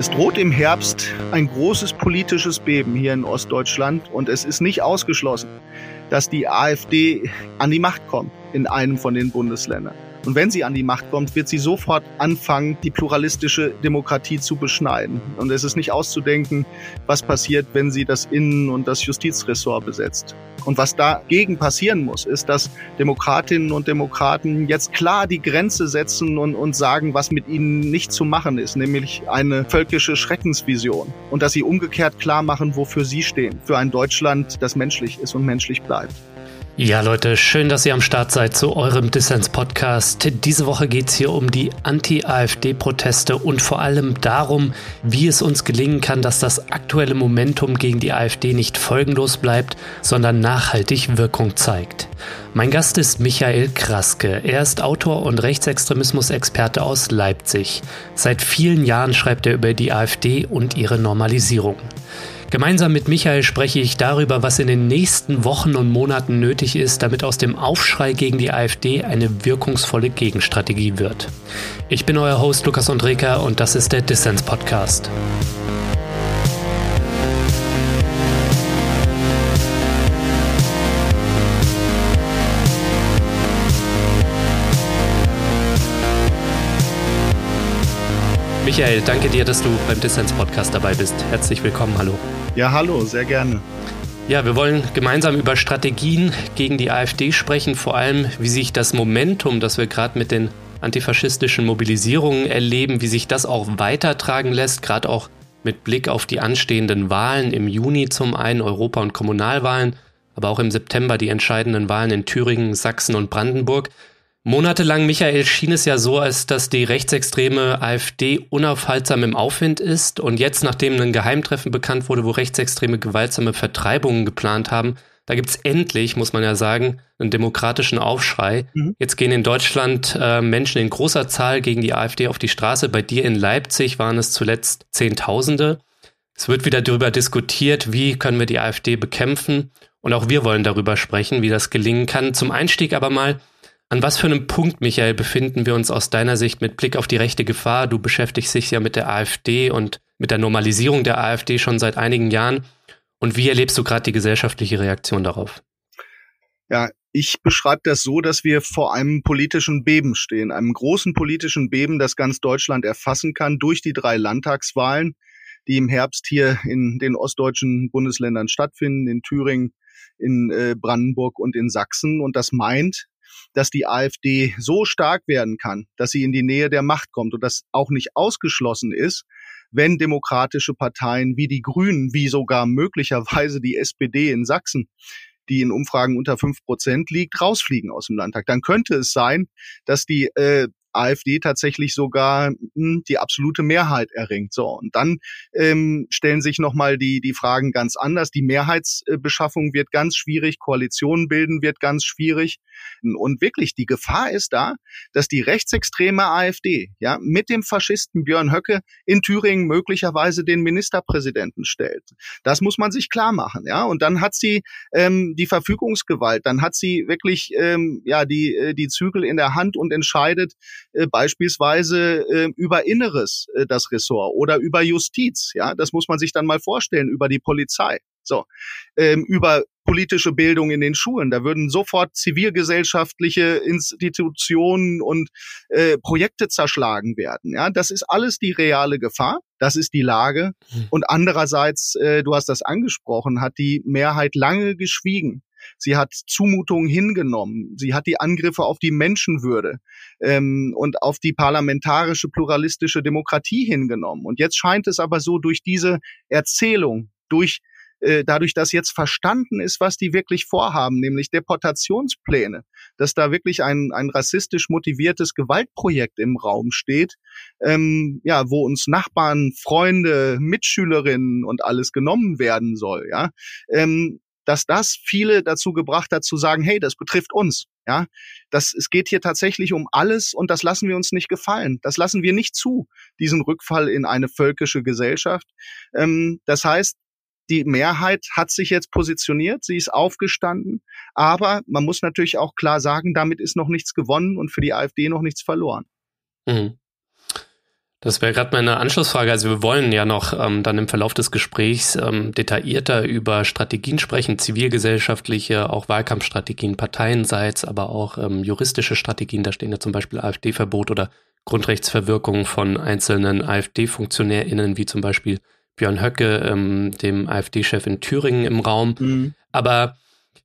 Es droht im Herbst ein großes politisches Beben hier in Ostdeutschland und es ist nicht ausgeschlossen, dass die AfD an die Macht kommt in einem von den Bundesländern. Und wenn sie an die Macht kommt, wird sie sofort anfangen, die pluralistische Demokratie zu beschneiden. Und es ist nicht auszudenken, was passiert, wenn sie das Innen- und das Justizressort besetzt. Und was dagegen passieren muss, ist, dass Demokratinnen und Demokraten jetzt klar die Grenze setzen und, und sagen, was mit ihnen nicht zu machen ist, nämlich eine völkische Schreckensvision. Und dass sie umgekehrt klar machen, wofür sie stehen. Für ein Deutschland, das menschlich ist und menschlich bleibt. Ja, Leute, schön, dass ihr am Start seid zu eurem Dissens-Podcast. Diese Woche geht es hier um die Anti-AfD-Proteste und vor allem darum, wie es uns gelingen kann, dass das aktuelle Momentum gegen die AfD nicht folgenlos bleibt, sondern nachhaltig Wirkung zeigt. Mein Gast ist Michael Kraske. Er ist Autor und Rechtsextremismus-Experte aus Leipzig. Seit vielen Jahren schreibt er über die AfD und ihre Normalisierung. Gemeinsam mit Michael spreche ich darüber, was in den nächsten Wochen und Monaten nötig ist, damit aus dem Aufschrei gegen die AfD eine wirkungsvolle Gegenstrategie wird. Ich bin euer Host Lukas Andreka und das ist der Dissens Podcast. Michael, danke dir, dass du beim Dissens Podcast dabei bist. Herzlich willkommen, hallo. Ja, hallo, sehr gerne. Ja, wir wollen gemeinsam über Strategien gegen die AfD sprechen, vor allem wie sich das Momentum, das wir gerade mit den antifaschistischen Mobilisierungen erleben, wie sich das auch weitertragen lässt, gerade auch mit Blick auf die anstehenden Wahlen im Juni zum einen Europa- und Kommunalwahlen, aber auch im September die entscheidenden Wahlen in Thüringen, Sachsen und Brandenburg. Monatelang, Michael, schien es ja so, als dass die rechtsextreme AfD unaufhaltsam im Aufwind ist. Und jetzt, nachdem ein Geheimtreffen bekannt wurde, wo Rechtsextreme gewaltsame Vertreibungen geplant haben, da gibt's endlich, muss man ja sagen, einen demokratischen Aufschrei. Mhm. Jetzt gehen in Deutschland äh, Menschen in großer Zahl gegen die AfD auf die Straße. Bei dir in Leipzig waren es zuletzt Zehntausende. Es wird wieder darüber diskutiert, wie können wir die AfD bekämpfen. Und auch wir wollen darüber sprechen, wie das gelingen kann. Zum Einstieg aber mal, an was für einem Punkt, Michael, befinden wir uns aus deiner Sicht mit Blick auf die rechte Gefahr? Du beschäftigst dich ja mit der AfD und mit der Normalisierung der AfD schon seit einigen Jahren. Und wie erlebst du gerade die gesellschaftliche Reaktion darauf? Ja, ich beschreibe das so, dass wir vor einem politischen Beben stehen, einem großen politischen Beben, das ganz Deutschland erfassen kann durch die drei Landtagswahlen, die im Herbst hier in den ostdeutschen Bundesländern stattfinden, in Thüringen, in äh, Brandenburg und in Sachsen. Und das meint, dass die AfD so stark werden kann, dass sie in die Nähe der Macht kommt und das auch nicht ausgeschlossen ist, wenn demokratische Parteien wie die Grünen, wie sogar möglicherweise die SPD in Sachsen, die in Umfragen unter fünf Prozent liegt, rausfliegen aus dem Landtag. Dann könnte es sein, dass die äh, AfD tatsächlich sogar mh, hm, die absolute Mehrheit erringt. So und dann ähm, stellen sich noch mal die die Fragen ganz anders. Die Mehrheitsbeschaffung wird ganz schwierig, Koalitionen bilden wird ganz schwierig und wirklich die Gefahr ist da, dass die rechtsextreme AfD ja mit dem Faschisten Björn Höcke in Thüringen möglicherweise den Ministerpräsidenten stellt. Das muss man sich klar machen, ja. Und dann hat sie ähm, die Verfügungsgewalt, dann hat sie wirklich ähm, ja die äh, die Zügel in der Hand und entscheidet äh, beispielsweise äh, über Inneres äh, das Ressort oder über Justiz. Ja, das muss man sich dann mal vorstellen über die Polizei. So, ähm, über politische Bildung in den Schulen. Da würden sofort zivilgesellschaftliche Institutionen und äh, Projekte zerschlagen werden. Ja, das ist alles die reale Gefahr. Das ist die Lage. Hm. Und andererseits, äh, du hast das angesprochen, hat die Mehrheit lange geschwiegen. Sie hat Zumutungen hingenommen. Sie hat die Angriffe auf die Menschenwürde ähm, und auf die parlamentarische pluralistische Demokratie hingenommen. Und jetzt scheint es aber so durch diese Erzählung, durch äh, dadurch, dass jetzt verstanden ist, was die wirklich vorhaben, nämlich Deportationspläne, dass da wirklich ein, ein rassistisch motiviertes Gewaltprojekt im Raum steht, ähm, ja, wo uns Nachbarn, Freunde, Mitschülerinnen und alles genommen werden soll, ja, ähm, dass das viele dazu gebracht hat zu sagen, hey, das betrifft uns. Ja, das, es geht hier tatsächlich um alles und das lassen wir uns nicht gefallen. Das lassen wir nicht zu, diesen Rückfall in eine völkische Gesellschaft. Ähm, das heißt, die Mehrheit hat sich jetzt positioniert, sie ist aufgestanden, aber man muss natürlich auch klar sagen, damit ist noch nichts gewonnen und für die AfD noch nichts verloren. Mhm. Das wäre gerade meine Anschlussfrage. Also wir wollen ja noch ähm, dann im Verlauf des Gesprächs ähm, detaillierter über Strategien sprechen, zivilgesellschaftliche, auch Wahlkampfstrategien parteienseits, aber auch ähm, juristische Strategien. Da stehen ja zum Beispiel AfD-Verbot oder Grundrechtsverwirkung von einzelnen AfD-FunktionärInnen, wie zum Beispiel Björn Höcke, ähm, dem AfD-Chef in Thüringen im Raum. Mhm. Aber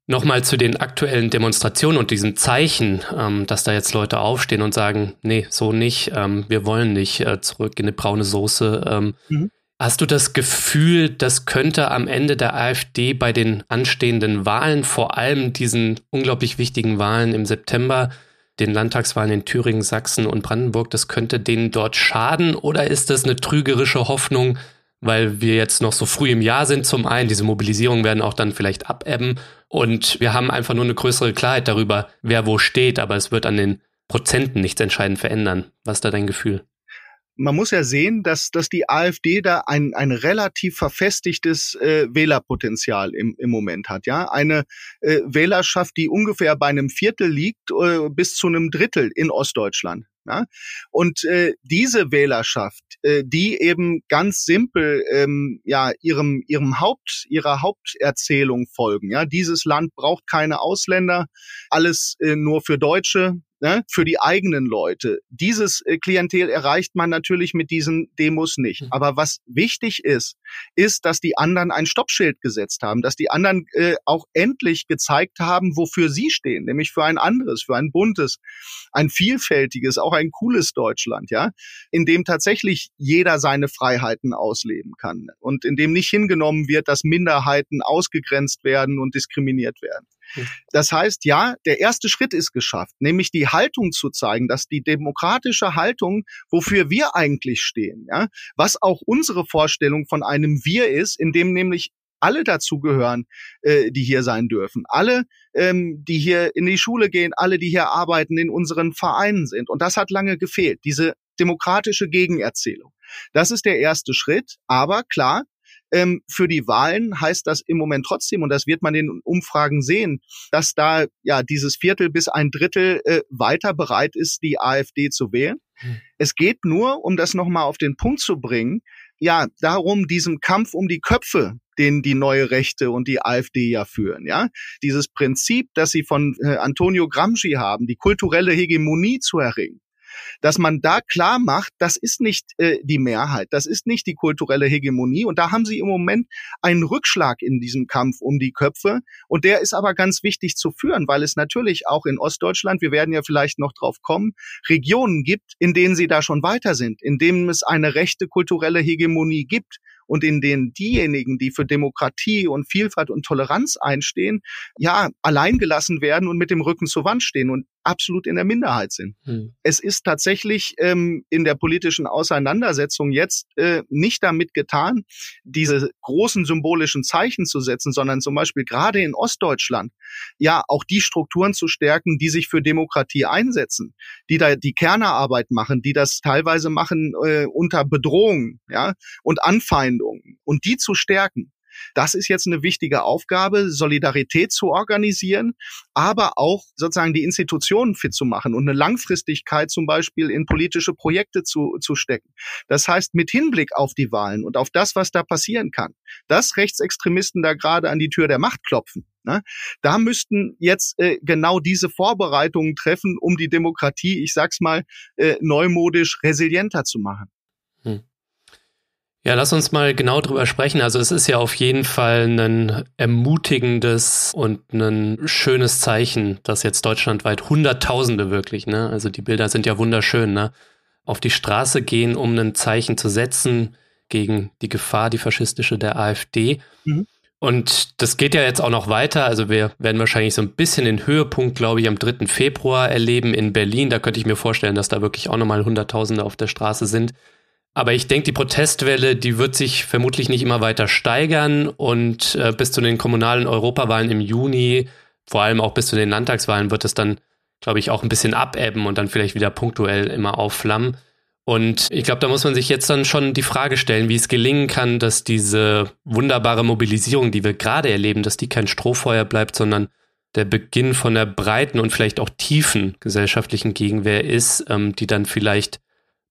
Nochmal zu den aktuellen Demonstrationen und diesem Zeichen, ähm, dass da jetzt Leute aufstehen und sagen, nee, so nicht, ähm, wir wollen nicht äh, zurück in eine braune Soße. Ähm, mhm. Hast du das Gefühl, das könnte am Ende der AfD bei den anstehenden Wahlen, vor allem diesen unglaublich wichtigen Wahlen im September, den Landtagswahlen in Thüringen, Sachsen und Brandenburg, das könnte denen dort schaden? Oder ist das eine trügerische Hoffnung, weil wir jetzt noch so früh im Jahr sind zum einen. Diese Mobilisierungen werden auch dann vielleicht abebben und wir haben einfach nur eine größere Klarheit darüber, wer wo steht, aber es wird an den Prozenten nichts entscheidend verändern. Was ist da dein Gefühl? man muss ja sehen, dass, dass die AfD da ein, ein relativ verfestigtes äh, Wählerpotenzial im, im Moment hat. Ja, eine äh, Wählerschaft, die ungefähr bei einem Viertel liegt äh, bis zu einem Drittel in Ostdeutschland. Ja? Und äh, diese Wählerschaft, äh, die eben ganz simpel ähm, ja ihrem ihrem Haupt ihrer Haupterzählung folgen. Ja, dieses Land braucht keine Ausländer, alles äh, nur für Deutsche ne, für die eigenen Leute. Dieses äh, Klientel erreicht man natürlich mit diesen Demos nicht. Mhm. Aber was wichtig ist, ist, dass die anderen ein Stoppschild gesetzt haben, dass die anderen äh, auch endlich gezeigt haben, wofür sie stehen, nämlich für ein anderes, für ein buntes, ein vielfältiges, auch ein cooles Deutschland, ja, in dem tatsächlich jeder seine Freiheiten ausleben kann und in dem nicht hingenommen wird, dass Minderheiten ausgegrenzt werden und diskriminiert werden. Das heißt, ja, der erste Schritt ist geschafft, nämlich die Haltung zu zeigen, dass die demokratische Haltung, wofür wir eigentlich stehen, ja, was auch unsere Vorstellung von einem Wir ist, in dem nämlich alle dazugehören, äh, die hier sein dürfen. Alle, ähm, die hier in die Schule gehen, alle, die hier arbeiten, in unseren Vereinen sind. Und das hat lange gefehlt, diese demokratische Gegenerzählung. Das ist der erste Schritt. Aber klar, ähm, für die Wahlen heißt das im Moment trotzdem, und das wird man in Umfragen sehen, dass da ja dieses Viertel bis ein Drittel äh, weiter bereit ist, die AfD zu wählen. Hm. Es geht nur, um das nochmal auf den Punkt zu bringen, ja, darum, diesem Kampf um die Köpfe, den die neue Rechte und die AfD ja führen, ja. Dieses Prinzip, das sie von äh, Antonio Gramsci haben, die kulturelle Hegemonie zu erringen dass man da klar macht, das ist nicht äh, die Mehrheit, das ist nicht die kulturelle Hegemonie. Und da haben sie im Moment einen Rückschlag in diesem Kampf um die Köpfe. Und der ist aber ganz wichtig zu führen, weil es natürlich auch in Ostdeutschland, wir werden ja vielleicht noch drauf kommen, Regionen gibt, in denen sie da schon weiter sind, in denen es eine rechte kulturelle Hegemonie gibt und in denen diejenigen, die für Demokratie und Vielfalt und Toleranz einstehen, ja, alleingelassen werden und mit dem Rücken zur Wand stehen. Und absolut in der Minderheit sind. Hm. Es ist tatsächlich ähm, in der politischen Auseinandersetzung jetzt äh, nicht damit getan, diese großen symbolischen Zeichen zu setzen, sondern zum Beispiel gerade in Ostdeutschland ja auch die Strukturen zu stärken, die sich für Demokratie einsetzen, die da die Kernerarbeit machen, die das teilweise machen äh, unter Bedrohung ja, und Anfeindungen und die zu stärken. Das ist jetzt eine wichtige Aufgabe, Solidarität zu organisieren, aber auch sozusagen die Institutionen fit zu machen und eine Langfristigkeit zum Beispiel in politische Projekte zu, zu stecken. Das heißt, mit Hinblick auf die Wahlen und auf das, was da passieren kann, dass Rechtsextremisten da gerade an die Tür der Macht klopfen, Ne? Da müssten jetzt äh, genau diese Vorbereitungen treffen, um die Demokratie, ich sag's mal, äh, neumodisch resilienter zu machen. Ja, lass uns mal genau drüber sprechen. Also es ist ja auf jeden Fall ein ermutigendes und ein schönes Zeichen, dass jetzt deutschlandweit Hunderttausende wirklich, ne, also die Bilder sind ja wunderschön, ne, auf die Straße gehen, um ein Zeichen zu setzen gegen die Gefahr, die faschistische der AfD. Mhm. Und das geht ja jetzt auch noch weiter. Also wir werden wahrscheinlich so ein bisschen den Höhepunkt, glaube ich, am 3. Februar erleben in Berlin. Da könnte ich mir vorstellen, dass da wirklich auch nochmal Hunderttausende auf der Straße sind. Aber ich denke, die Protestwelle, die wird sich vermutlich nicht immer weiter steigern und äh, bis zu den kommunalen Europawahlen im Juni, vor allem auch bis zu den Landtagswahlen, wird es dann, glaube ich, auch ein bisschen abebben und dann vielleicht wieder punktuell immer aufflammen. Und ich glaube, da muss man sich jetzt dann schon die Frage stellen, wie es gelingen kann, dass diese wunderbare Mobilisierung, die wir gerade erleben, dass die kein Strohfeuer bleibt, sondern der Beginn von der breiten und vielleicht auch tiefen gesellschaftlichen Gegenwehr ist, ähm, die dann vielleicht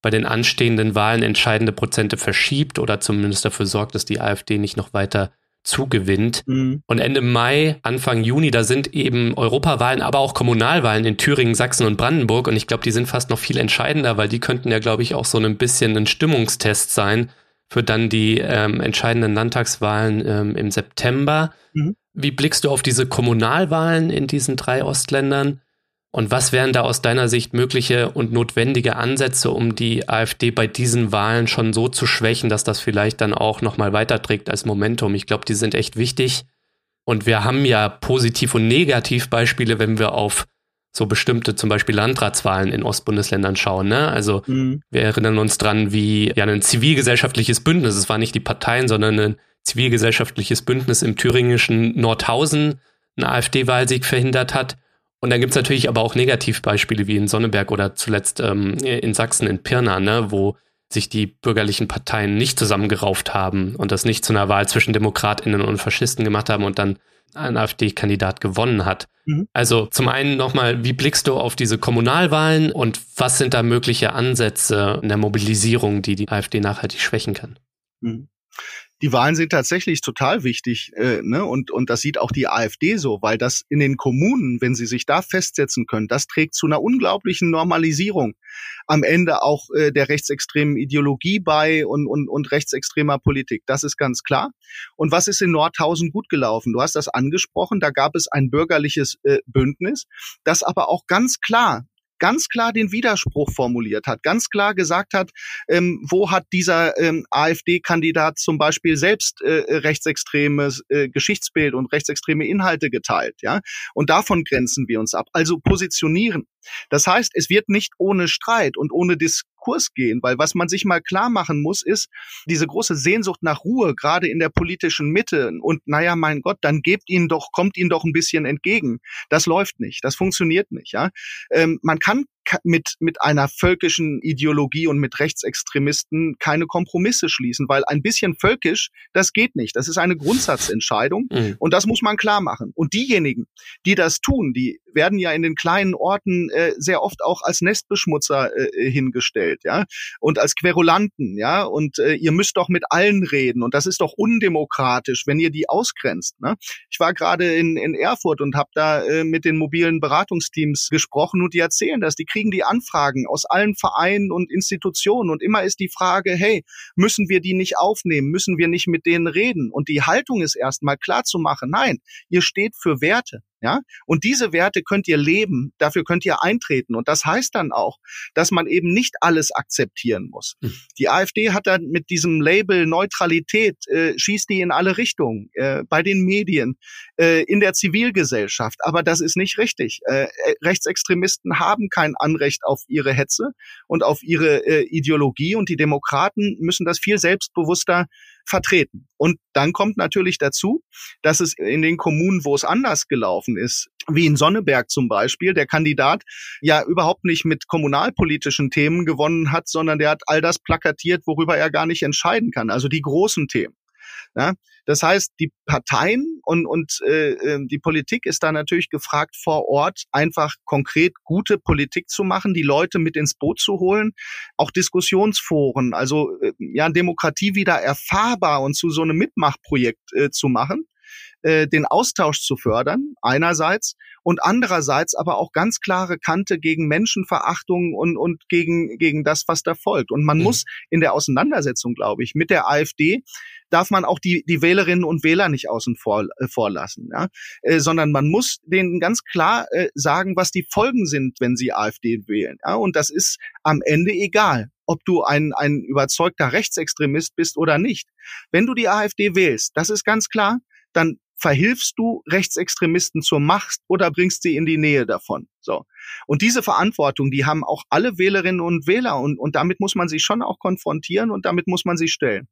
bei den anstehenden Wahlen entscheidende Prozente verschiebt oder zumindest dafür sorgt, dass die AfD nicht noch weiter zugewinnt. Mhm. Und Ende Mai, Anfang Juni, da sind eben Europawahlen, aber auch Kommunalwahlen in Thüringen, Sachsen und Brandenburg. Und ich glaube, die sind fast noch viel entscheidender, weil die könnten ja, glaube ich, auch so ein bisschen ein Stimmungstest sein für dann die ähm, entscheidenden Landtagswahlen ähm, im September. Mhm. Wie blickst du auf diese Kommunalwahlen in diesen drei Ostländern? Und was wären da aus deiner Sicht mögliche und notwendige Ansätze, um die AfD bei diesen Wahlen schon so zu schwächen, dass das vielleicht dann auch nochmal weiterträgt als Momentum? Ich glaube, die sind echt wichtig. Und wir haben ja Positiv- und Negativbeispiele, wenn wir auf so bestimmte zum Beispiel Landratswahlen in Ostbundesländern schauen. Ne? Also mhm. wir erinnern uns dran, wie ja ein zivilgesellschaftliches Bündnis, es war nicht die Parteien, sondern ein zivilgesellschaftliches Bündnis im thüringischen Nordhausen einen AfD-Wahlsieg verhindert hat. Und dann gibt's natürlich aber auch Negativbeispiele wie in Sonneberg oder zuletzt ähm, in Sachsen in Pirna, ne, wo sich die bürgerlichen Parteien nicht zusammengerauft haben und das nicht zu einer Wahl zwischen DemokratInnen und Faschisten gemacht haben und dann ein AfD-Kandidat gewonnen hat. Mhm. Also zum einen nochmal, wie blickst du auf diese Kommunalwahlen und was sind da mögliche Ansätze in der Mobilisierung, die die AfD nachhaltig schwächen kann? Mhm die Wahlen sind tatsächlich total wichtig, äh, ne? und, und das sieht auch die AfD so, weil das in den Kommunen, wenn sie sich da festsetzen können, das trägt zu einer unglaublichen Normalisierung am Ende auch äh, der rechtsextremen Ideologie bei und, und, und rechtsextremer Politik. Das ist ganz klar. Und was ist in Nordhausen gut gelaufen? Du hast das angesprochen, da gab es ein bürgerliches äh, Bündnis, das aber auch ganz klar ganz klar den Widerspruch formuliert hat, ganz klar gesagt hat, ähm, wo hat dieser ähm, AfD-Kandidat zum Beispiel selbst äh, rechtsextremes äh, Geschichtsbild und rechtsextreme Inhalte geteilt, ja? Und davon grenzen wir uns ab. Also positionieren. Das heißt, es wird nicht ohne Streit und ohne Diskurs gehen, weil was man sich mal klar machen muss, ist diese große Sehnsucht nach Ruhe, gerade in der politischen Mitte. Und naja, mein Gott, dann gebt ihnen doch, kommt ihnen doch ein bisschen entgegen. Das läuft nicht, das funktioniert nicht. Ja, ähm, man kann mit, mit einer völkischen Ideologie und mit Rechtsextremisten keine Kompromisse schließen, weil ein bisschen völkisch, das geht nicht. Das ist eine Grundsatzentscheidung mhm. und das muss man klar machen. Und diejenigen, die das tun, die werden ja in den kleinen Orten äh, sehr oft auch als Nestbeschmutzer äh, hingestellt, ja, und als Querulanten, ja, und äh, ihr müsst doch mit allen reden und das ist doch undemokratisch, wenn ihr die ausgrenzt. Ne? Ich war gerade in, in Erfurt und habe da äh, mit den mobilen Beratungsteams gesprochen und die erzählen, dass die kriegen die Anfragen aus allen Vereinen und Institutionen und immer ist die Frage, hey, müssen wir die nicht aufnehmen? Müssen wir nicht mit denen reden? Und die Haltung ist erstmal klar zu machen, nein, ihr steht für Werte. Ja, und diese Werte könnt ihr leben, dafür könnt ihr eintreten. Und das heißt dann auch, dass man eben nicht alles akzeptieren muss. Mhm. Die AfD hat dann mit diesem Label Neutralität, äh, schießt die in alle Richtungen, äh, bei den Medien, äh, in der Zivilgesellschaft. Aber das ist nicht richtig. Äh, äh, Rechtsextremisten haben kein Anrecht auf ihre Hetze und auf ihre äh, Ideologie. Und die Demokraten müssen das viel selbstbewusster vertreten. Und dann kommt natürlich dazu, dass es in den Kommunen, wo es anders gelaufen ist, wie in Sonneberg zum Beispiel, der Kandidat ja überhaupt nicht mit kommunalpolitischen Themen gewonnen hat, sondern der hat all das plakatiert, worüber er gar nicht entscheiden kann, also die großen Themen. Ja, das heißt, die Parteien und, und äh, ähm, die Politik ist da natürlich gefragt, vor Ort einfach konkret gute Politik zu machen, die Leute mit ins Boot zu holen, auch Diskussionsforen, also äh, ja Demokratie wieder erfahrbar und zu so einem Mitmachprojekt äh, zu machen äh, den Austausch zu fördern, einerseits, und andererseits aber auch ganz klare Kante gegen Menschenverachtung und, und gegen, gegen das, was da folgt. Und man mhm. muss in der Auseinandersetzung, glaube ich, mit der AfD darf man auch die, die Wählerinnen und Wähler nicht außen vor, äh, vor lassen, ja? äh, sondern man muss denen ganz klar äh, sagen, was die Folgen sind, wenn sie AfD wählen. Ja? Und das ist am Ende egal, ob du ein, ein überzeugter Rechtsextremist bist oder nicht. Wenn du die AfD wählst, das ist ganz klar, dann verhilfst du Rechtsextremisten zur Macht oder bringst sie in die Nähe davon. So. Und diese Verantwortung, die haben auch alle Wählerinnen und Wähler und, und damit muss man sich schon auch konfrontieren und damit muss man sich stellen.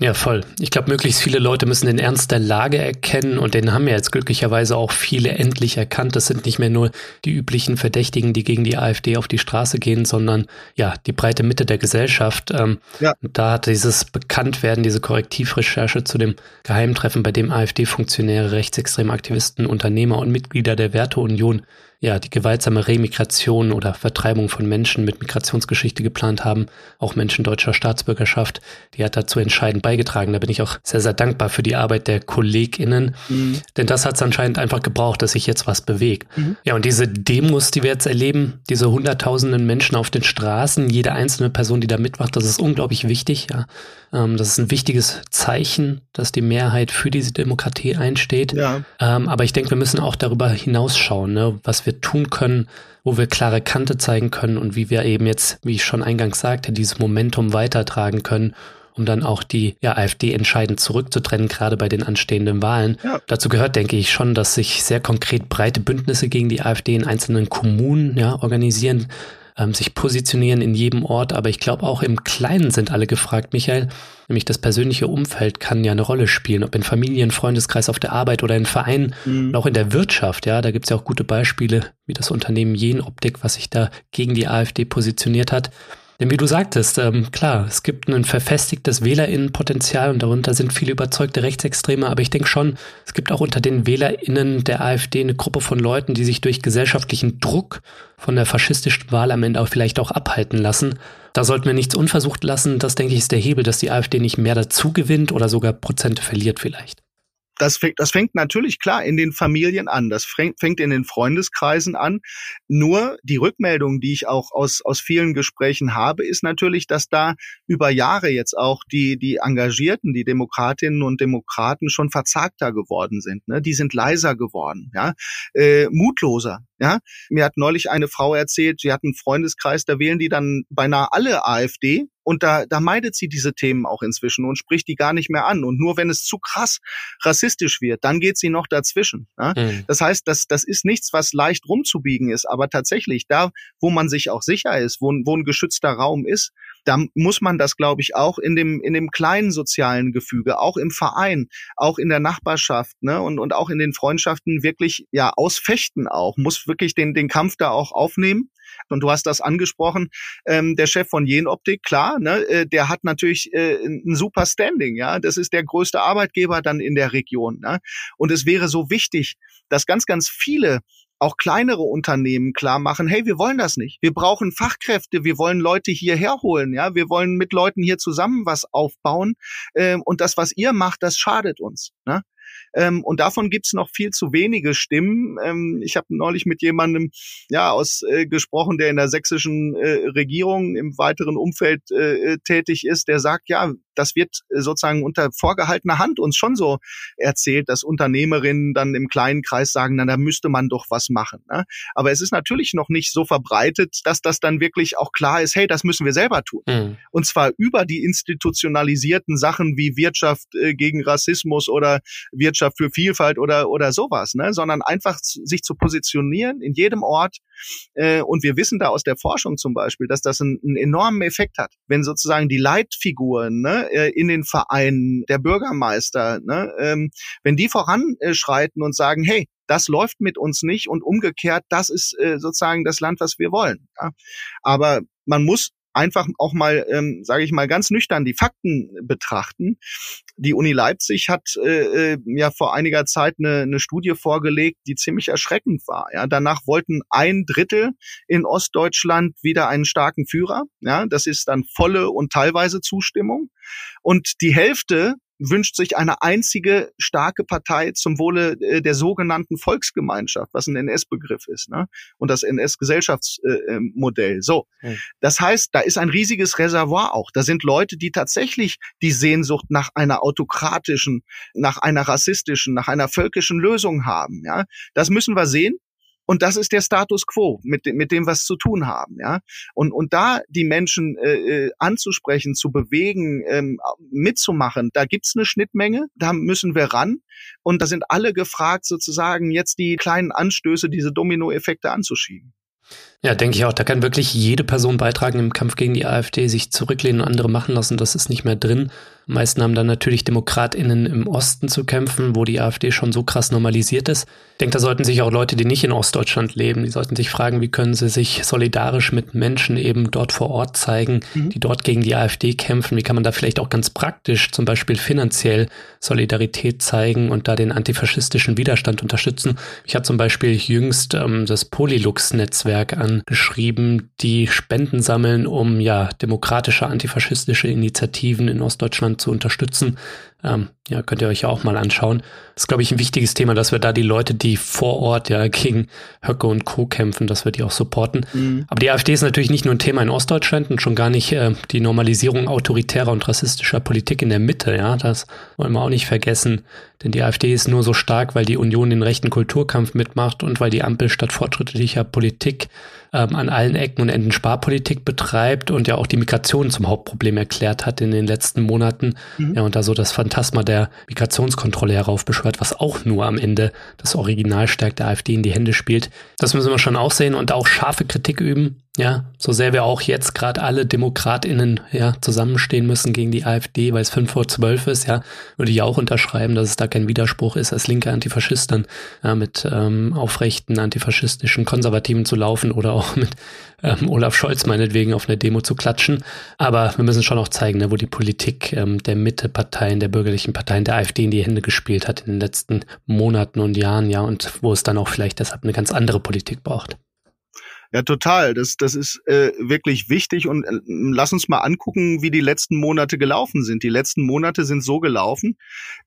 Ja, voll. Ich glaube, möglichst viele Leute müssen den Ernst der Lage erkennen und den haben ja jetzt glücklicherweise auch viele endlich erkannt. Das sind nicht mehr nur die üblichen Verdächtigen, die gegen die AfD auf die Straße gehen, sondern ja, die breite Mitte der Gesellschaft. Ähm, ja. Da hat dieses Bekanntwerden, diese Korrektivrecherche zu dem Geheimtreffen, bei dem AfD-Funktionäre, rechtsextreme Aktivisten, Unternehmer und Mitglieder der Werteunion ja die gewaltsame Remigration oder Vertreibung von Menschen mit Migrationsgeschichte geplant haben, auch Menschen deutscher Staatsbürgerschaft, die hat dazu entscheidend beigetragen. Da bin ich auch sehr, sehr dankbar für die Arbeit der KollegInnen, mhm. denn das hat es anscheinend einfach gebraucht, dass sich jetzt was bewegt. Mhm. Ja, und diese Demos, die wir jetzt erleben, diese hunderttausenden Menschen auf den Straßen, jede einzelne Person, die da mitmacht, das ist unglaublich wichtig, ja. Ähm, das ist ein wichtiges Zeichen, dass die Mehrheit für diese Demokratie einsteht. Ja. Ähm, aber ich denke, wir müssen auch darüber hinausschauen, ne, was wir tun können, wo wir klare Kante zeigen können und wie wir eben jetzt, wie ich schon eingangs sagte, dieses Momentum weitertragen können um dann auch die ja, AfD entscheidend zurückzutrennen, gerade bei den anstehenden Wahlen. Ja. Dazu gehört, denke ich, schon, dass sich sehr konkret breite Bündnisse gegen die AfD in einzelnen Kommunen ja, organisieren ähm, sich positionieren in jedem Ort. Aber ich glaube, auch im Kleinen sind alle gefragt, Michael. Nämlich das persönliche Umfeld kann ja eine Rolle spielen, ob in Familien, Freundeskreis, auf der Arbeit oder in Vereinen mhm. und auch in der Wirtschaft. Ja, da gibt es ja auch gute Beispiele, wie das Unternehmen Jenoptik, was sich da gegen die AfD positioniert hat. Denn wie du sagtest, ähm, klar, es gibt ein verfestigtes WählerInnenpotenzial und darunter sind viele überzeugte Rechtsextreme, aber ich denke schon, es gibt auch unter den WählerInnen der AfD eine Gruppe von Leuten, die sich durch gesellschaftlichen Druck von der faschistischen Wahl am Ende auch vielleicht auch abhalten lassen. Da sollten wir nichts unversucht lassen. Das, denke ich, ist der Hebel, dass die AfD nicht mehr dazu gewinnt oder sogar Prozente verliert vielleicht das fängt, das fängt natürlich klar in den Familien an, das fängt, in den Freundeskreisen an. Nur die Rückmeldung, die ich auch aus, aus vielen Gesprächen habe, ist natürlich, dass da über Jahre jetzt auch die, die Engagierten, die Demokratinnen und Demokraten schon verzagter geworden sind. Ne? Die sind leiser geworden, ja, äh, mutloser. Ja, mir hat neulich eine Frau erzählt, sie hat einen Freundeskreis, da wählen die dann beinahe alle AfD, und da, da meidet sie diese Themen auch inzwischen und spricht die gar nicht mehr an. Und nur wenn es zu krass rassistisch wird, dann geht sie noch dazwischen. Ja? Mhm. Das heißt, das, das ist nichts, was leicht rumzubiegen ist. Aber tatsächlich, da, wo man sich auch sicher ist, wo, wo ein geschützter Raum ist, da muss man das, glaube ich, auch in dem, in dem kleinen sozialen Gefüge, auch im Verein, auch in der Nachbarschaft ne, und, und auch in den Freundschaften wirklich ja ausfechten auch, muss wirklich den, den Kampf da auch aufnehmen. Und du hast das angesprochen, ähm, der Chef von Jenoptik, klar, ne, äh, der hat natürlich äh, ein super Standing, ja. Das ist der größte Arbeitgeber dann in der Region. Ne? Und es wäre so wichtig, dass ganz, ganz viele auch kleinere Unternehmen klar machen, hey, wir wollen das nicht. Wir brauchen Fachkräfte, wir wollen Leute hierher holen, ja, wir wollen mit Leuten hier zusammen was aufbauen. Ähm, und das, was ihr macht, das schadet uns. Ne? Ähm, und davon gibt's noch viel zu wenige Stimmen. Ähm, ich habe neulich mit jemandem ja aus äh, gesprochen, der in der sächsischen äh, Regierung im weiteren Umfeld äh, tätig ist, der sagt, ja, das wird äh, sozusagen unter vorgehaltener Hand uns schon so erzählt, dass Unternehmerinnen dann im kleinen Kreis sagen, na, da müsste man doch was machen. Ne? Aber es ist natürlich noch nicht so verbreitet, dass das dann wirklich auch klar ist, hey, das müssen wir selber tun. Mhm. Und zwar über die institutionalisierten Sachen wie Wirtschaft äh, gegen Rassismus oder Wirtschaft für Vielfalt oder, oder sowas, ne? sondern einfach sich zu positionieren in jedem Ort. Äh, und wir wissen da aus der Forschung zum Beispiel, dass das einen, einen enormen Effekt hat, wenn sozusagen die Leitfiguren ne, äh, in den Vereinen, der Bürgermeister, ne, ähm, wenn die voranschreiten und sagen, hey, das läuft mit uns nicht und umgekehrt, das ist äh, sozusagen das Land, was wir wollen. Ja? Aber man muss einfach auch mal, ähm, sage ich mal, ganz nüchtern die Fakten betrachten. Die Uni Leipzig hat äh, äh, ja vor einiger Zeit eine, eine Studie vorgelegt, die ziemlich erschreckend war. Ja, danach wollten ein Drittel in Ostdeutschland wieder einen starken Führer. Ja, das ist dann volle und teilweise Zustimmung. Und die Hälfte wünscht sich eine einzige starke Partei zum Wohle äh, der sogenannten Volksgemeinschaft, was ein NS-Begriff ist, ne? Und das NS-Gesellschaftsmodell. Äh, so, mhm. das heißt, da ist ein riesiges Reservoir auch. Da sind Leute, die tatsächlich die Sehnsucht nach einer autokratischen, nach einer rassistischen, nach einer völkischen Lösung haben. Ja, das müssen wir sehen. Und das ist der Status quo, mit, dem, mit dem was zu tun haben, ja. Und, und da die Menschen äh, äh, anzusprechen, zu bewegen, ähm, mitzumachen, da gibt's eine Schnittmenge, da müssen wir ran. Und da sind alle gefragt, sozusagen jetzt die kleinen Anstöße, diese Dominoeffekte anzuschieben. Ja, denke ich auch. Da kann wirklich jede Person beitragen im Kampf gegen die AfD, sich zurücklehnen und andere machen lassen. Das ist nicht mehr drin. Die meisten haben dann natürlich DemokratInnen im Osten zu kämpfen, wo die AfD schon so krass normalisiert ist. Ich denke, da sollten sich auch Leute, die nicht in Ostdeutschland leben, die sollten sich fragen, wie können sie sich solidarisch mit Menschen eben dort vor Ort zeigen, mhm. die dort gegen die AfD kämpfen. Wie kann man da vielleicht auch ganz praktisch, zum Beispiel finanziell Solidarität zeigen und da den antifaschistischen Widerstand unterstützen. Ich habe zum Beispiel jüngst ähm, das Polylux-Netzwerk angeschrieben, die Spenden sammeln, um ja demokratische antifaschistische Initiativen in Ostdeutschland Deutschland zu unterstützen. Ähm, ja, könnt ihr euch ja auch mal anschauen. Das ist, glaube ich, ein wichtiges Thema, dass wir da die Leute, die vor Ort ja gegen Höcke und Co. kämpfen, dass wir die auch supporten. Mhm. Aber die AfD ist natürlich nicht nur ein Thema in Ostdeutschland und schon gar nicht äh, die Normalisierung autoritärer und rassistischer Politik in der Mitte. Ja, das wollen wir auch nicht vergessen. Denn die AfD ist nur so stark, weil die Union den rechten Kulturkampf mitmacht und weil die Ampel statt fortschrittlicher Politik ähm, an allen Ecken und Enden Sparpolitik betreibt und ja auch die Migration zum Hauptproblem erklärt hat in den letzten Monaten. Mhm. Ja, und da so das Phantasma der Migrationskontrolle heraufbeschwört, was auch nur am Ende das Originalstärk der AfD in die Hände spielt. Das müssen wir schon auch sehen und auch scharfe Kritik üben. Ja, so sehr wir auch jetzt gerade alle DemokratInnen ja zusammenstehen müssen gegen die AfD, weil es fünf vor zwölf ist, ja, würde ich auch unterschreiben, dass es da kein Widerspruch ist, als linke Antifaschist dann ja, mit ähm, aufrechten antifaschistischen Konservativen zu laufen oder auch mit ähm, Olaf Scholz meinetwegen auf einer Demo zu klatschen. Aber wir müssen schon auch zeigen, ne, wo die Politik ähm, der Mitteparteien, der bürgerlichen Parteien, der AfD in die Hände gespielt hat in den letzten Monaten und Jahren, ja, und wo es dann auch vielleicht deshalb eine ganz andere Politik braucht. Ja, total. Das, das ist äh, wirklich wichtig und äh, lass uns mal angucken, wie die letzten Monate gelaufen sind. Die letzten Monate sind so gelaufen,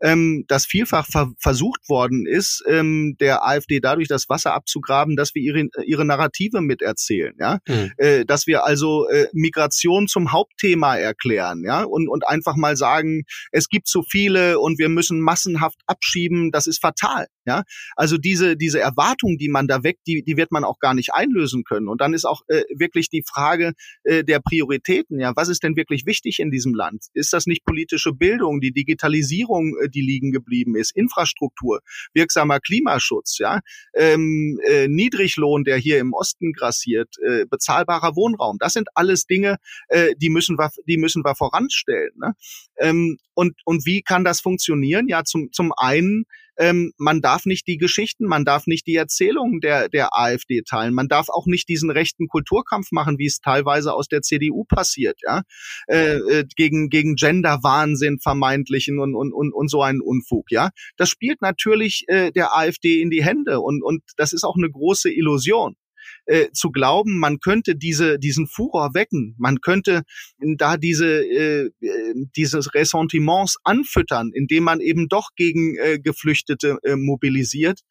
ähm, dass vielfach ver versucht worden ist, ähm, der AfD dadurch das Wasser abzugraben, dass wir ihre, ihre Narrative miterzählen, ja, mhm. äh, dass wir also äh, Migration zum Hauptthema erklären, ja, und und einfach mal sagen, es gibt zu viele und wir müssen massenhaft abschieben. Das ist fatal, ja. Also diese diese Erwartung, die man da weckt, die die wird man auch gar nicht einlösen können. Und dann ist auch äh, wirklich die Frage äh, der Prioritäten. Ja, was ist denn wirklich wichtig in diesem Land? Ist das nicht politische Bildung, die Digitalisierung, äh, die liegen geblieben ist, Infrastruktur, wirksamer Klimaschutz, ja, ähm, äh, Niedriglohn, der hier im Osten grassiert, äh, bezahlbarer Wohnraum. Das sind alles Dinge, äh, die müssen wir, die müssen wir voranstellen. Ne? Ähm, und und wie kann das funktionieren? Ja, zum zum einen ähm, man darf nicht die Geschichten, man darf nicht die Erzählungen der, der AfD teilen, man darf auch nicht diesen rechten Kulturkampf machen, wie es teilweise aus der CDU passiert, ja, äh, äh, gegen, gegen Gender-Wahnsinn vermeintlichen und, und, und, und so einen Unfug, ja. Das spielt natürlich äh, der AfD in die Hände und, und das ist auch eine große Illusion äh, zu glauben, man könnte diese, diesen Furor wecken, man könnte da diese, äh, dieses Ressentiments anfüttern, indem man eben doch gegen äh, Geflüchtete äh, mobilisiert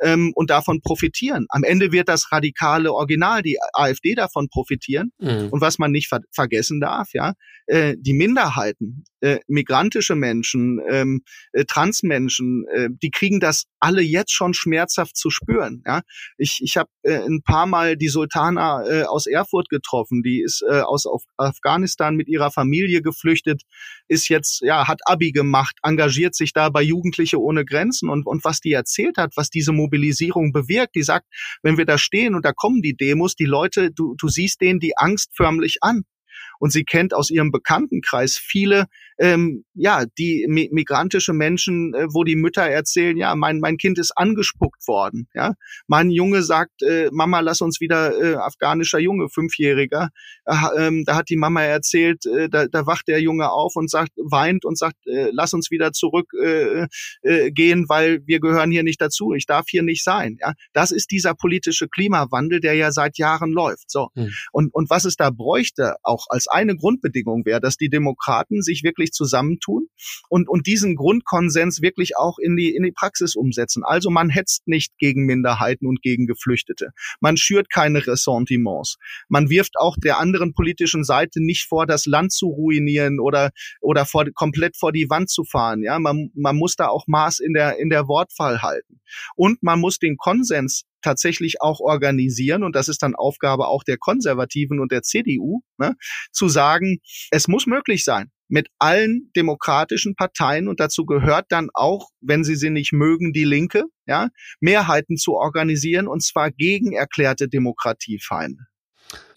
ähm, und davon profitieren. Am Ende wird das radikale Original, die AfD davon profitieren. Mhm. Und was man nicht ver vergessen darf, ja, äh, die Minderheiten, äh, migrantische Menschen, ähm, äh, Transmenschen, äh, die kriegen das alle jetzt schon schmerzhaft zu spüren. Ja, ich ich habe äh, ein paar Mal die Sultana äh, aus Erfurt getroffen. Die ist äh, aus auf Afghanistan mit ihrer Familie geflüchtet, ist jetzt ja hat Abi gemacht, engagiert sich da bei Jugendliche ohne Grenzen und und was die erzählt hat, was diese Mobilisierung bewirkt. Die sagt, wenn wir da stehen und da kommen die Demos, die Leute, du du siehst denen die Angst förmlich an und sie kennt aus ihrem Bekanntenkreis viele ähm, ja, die migrantische Menschen, äh, wo die Mütter erzählen, ja, mein, mein Kind ist angespuckt worden, ja. Mein Junge sagt, äh, Mama, lass uns wieder, äh, afghanischer Junge, Fünfjähriger, äh, ähm, da hat die Mama erzählt, äh, da, da wacht der Junge auf und sagt, weint und sagt, äh, lass uns wieder zurück äh, äh, gehen, weil wir gehören hier nicht dazu, ich darf hier nicht sein, ja. Das ist dieser politische Klimawandel, der ja seit Jahren läuft, so. Hm. Und, und was es da bräuchte, auch als eine Grundbedingung wäre, dass die Demokraten sich wirklich zusammentun und, und diesen Grundkonsens wirklich auch in die, in die Praxis umsetzen. Also man hetzt nicht gegen Minderheiten und gegen Geflüchtete. Man schürt keine Ressentiments. Man wirft auch der anderen politischen Seite nicht vor, das Land zu ruinieren oder, oder vor, komplett vor die Wand zu fahren. Ja, man, man muss da auch Maß in der, in der Wortwahl halten. Und man muss den Konsens tatsächlich auch organisieren, und das ist dann Aufgabe auch der Konservativen und der CDU, ne, zu sagen, es muss möglich sein, mit allen demokratischen Parteien und dazu gehört dann auch, wenn sie sie nicht mögen, die Linke, ja, Mehrheiten zu organisieren und zwar gegen erklärte Demokratiefeinde.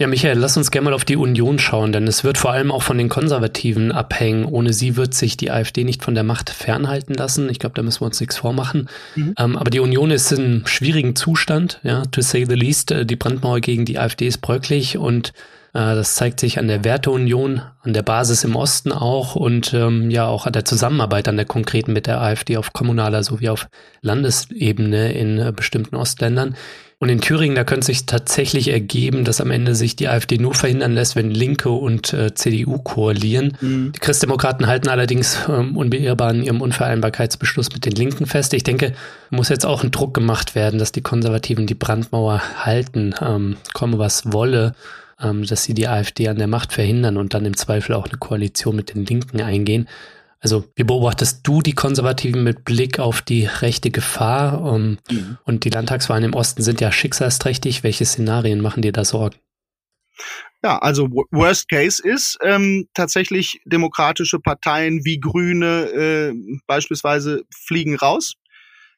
Ja, Michael, lass uns gerne mal auf die Union schauen, denn es wird vor allem auch von den Konservativen abhängen. Ohne sie wird sich die AfD nicht von der Macht fernhalten lassen. Ich glaube, da müssen wir uns nichts vormachen. Mhm. Ähm, aber die Union ist in einem schwierigen Zustand, ja, to say the least. Äh, die Brandmauer gegen die AfD ist bröcklich und das zeigt sich an der Werteunion, an der Basis im Osten auch und ähm, ja auch an der Zusammenarbeit an der konkreten mit der AfD auf kommunaler sowie auf Landesebene in äh, bestimmten Ostländern. Und in Thüringen, da könnte sich tatsächlich ergeben, dass am Ende sich die AfD nur verhindern lässt, wenn Linke und äh, CDU koalieren. Mhm. Die Christdemokraten halten allerdings ähm, unbeirrbar an ihrem Unvereinbarkeitsbeschluss mit den Linken fest. Ich denke, muss jetzt auch ein Druck gemacht werden, dass die Konservativen die Brandmauer halten, ähm, komme was wolle ähm, dass sie die AfD an der Macht verhindern und dann im Zweifel auch eine Koalition mit den Linken eingehen. Also wie beobachtest du die Konservativen mit Blick auf die rechte Gefahr? Um, mhm. Und die Landtagswahlen im Osten sind ja schicksalsträchtig. Welche Szenarien machen dir da Sorgen? Ja, also Worst Case ist ähm, tatsächlich demokratische Parteien wie Grüne äh, beispielsweise fliegen raus.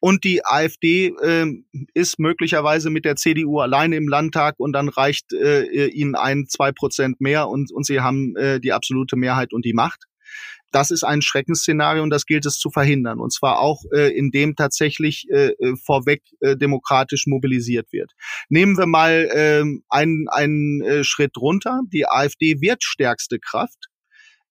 Und die AfD äh, ist möglicherweise mit der CDU alleine im Landtag und dann reicht äh, ihnen ein, zwei Prozent mehr und, und sie haben äh, die absolute Mehrheit und die Macht. Das ist ein Schreckensszenario und das gilt es zu verhindern. Und zwar auch, äh, indem tatsächlich äh, äh, vorweg äh, demokratisch mobilisiert wird. Nehmen wir mal äh, einen, einen äh, Schritt runter. Die AfD wird stärkste Kraft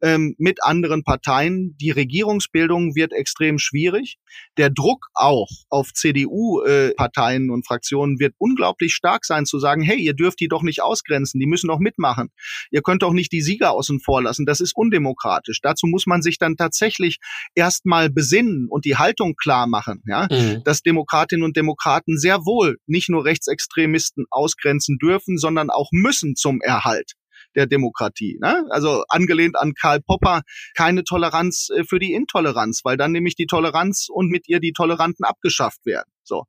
ähm, mit anderen Parteien. Die Regierungsbildung wird extrem schwierig. Der Druck auch auf CDU-Parteien äh, und Fraktionen wird unglaublich stark sein, zu sagen, hey, ihr dürft die doch nicht ausgrenzen, die müssen doch mitmachen. Ihr könnt doch nicht die Sieger außen vor lassen. Das ist undemokratisch. Dazu muss man sich dann tatsächlich erstmal besinnen und die Haltung klar machen, ja, mhm. dass Demokratinnen und Demokraten sehr wohl nicht nur Rechtsextremisten ausgrenzen dürfen, sondern auch müssen zum Erhalt der Demokratie. Ne? Also angelehnt an Karl Popper, keine Toleranz äh, für die Intoleranz, weil dann nämlich die Toleranz und mit ihr die Toleranten abgeschafft werden. So.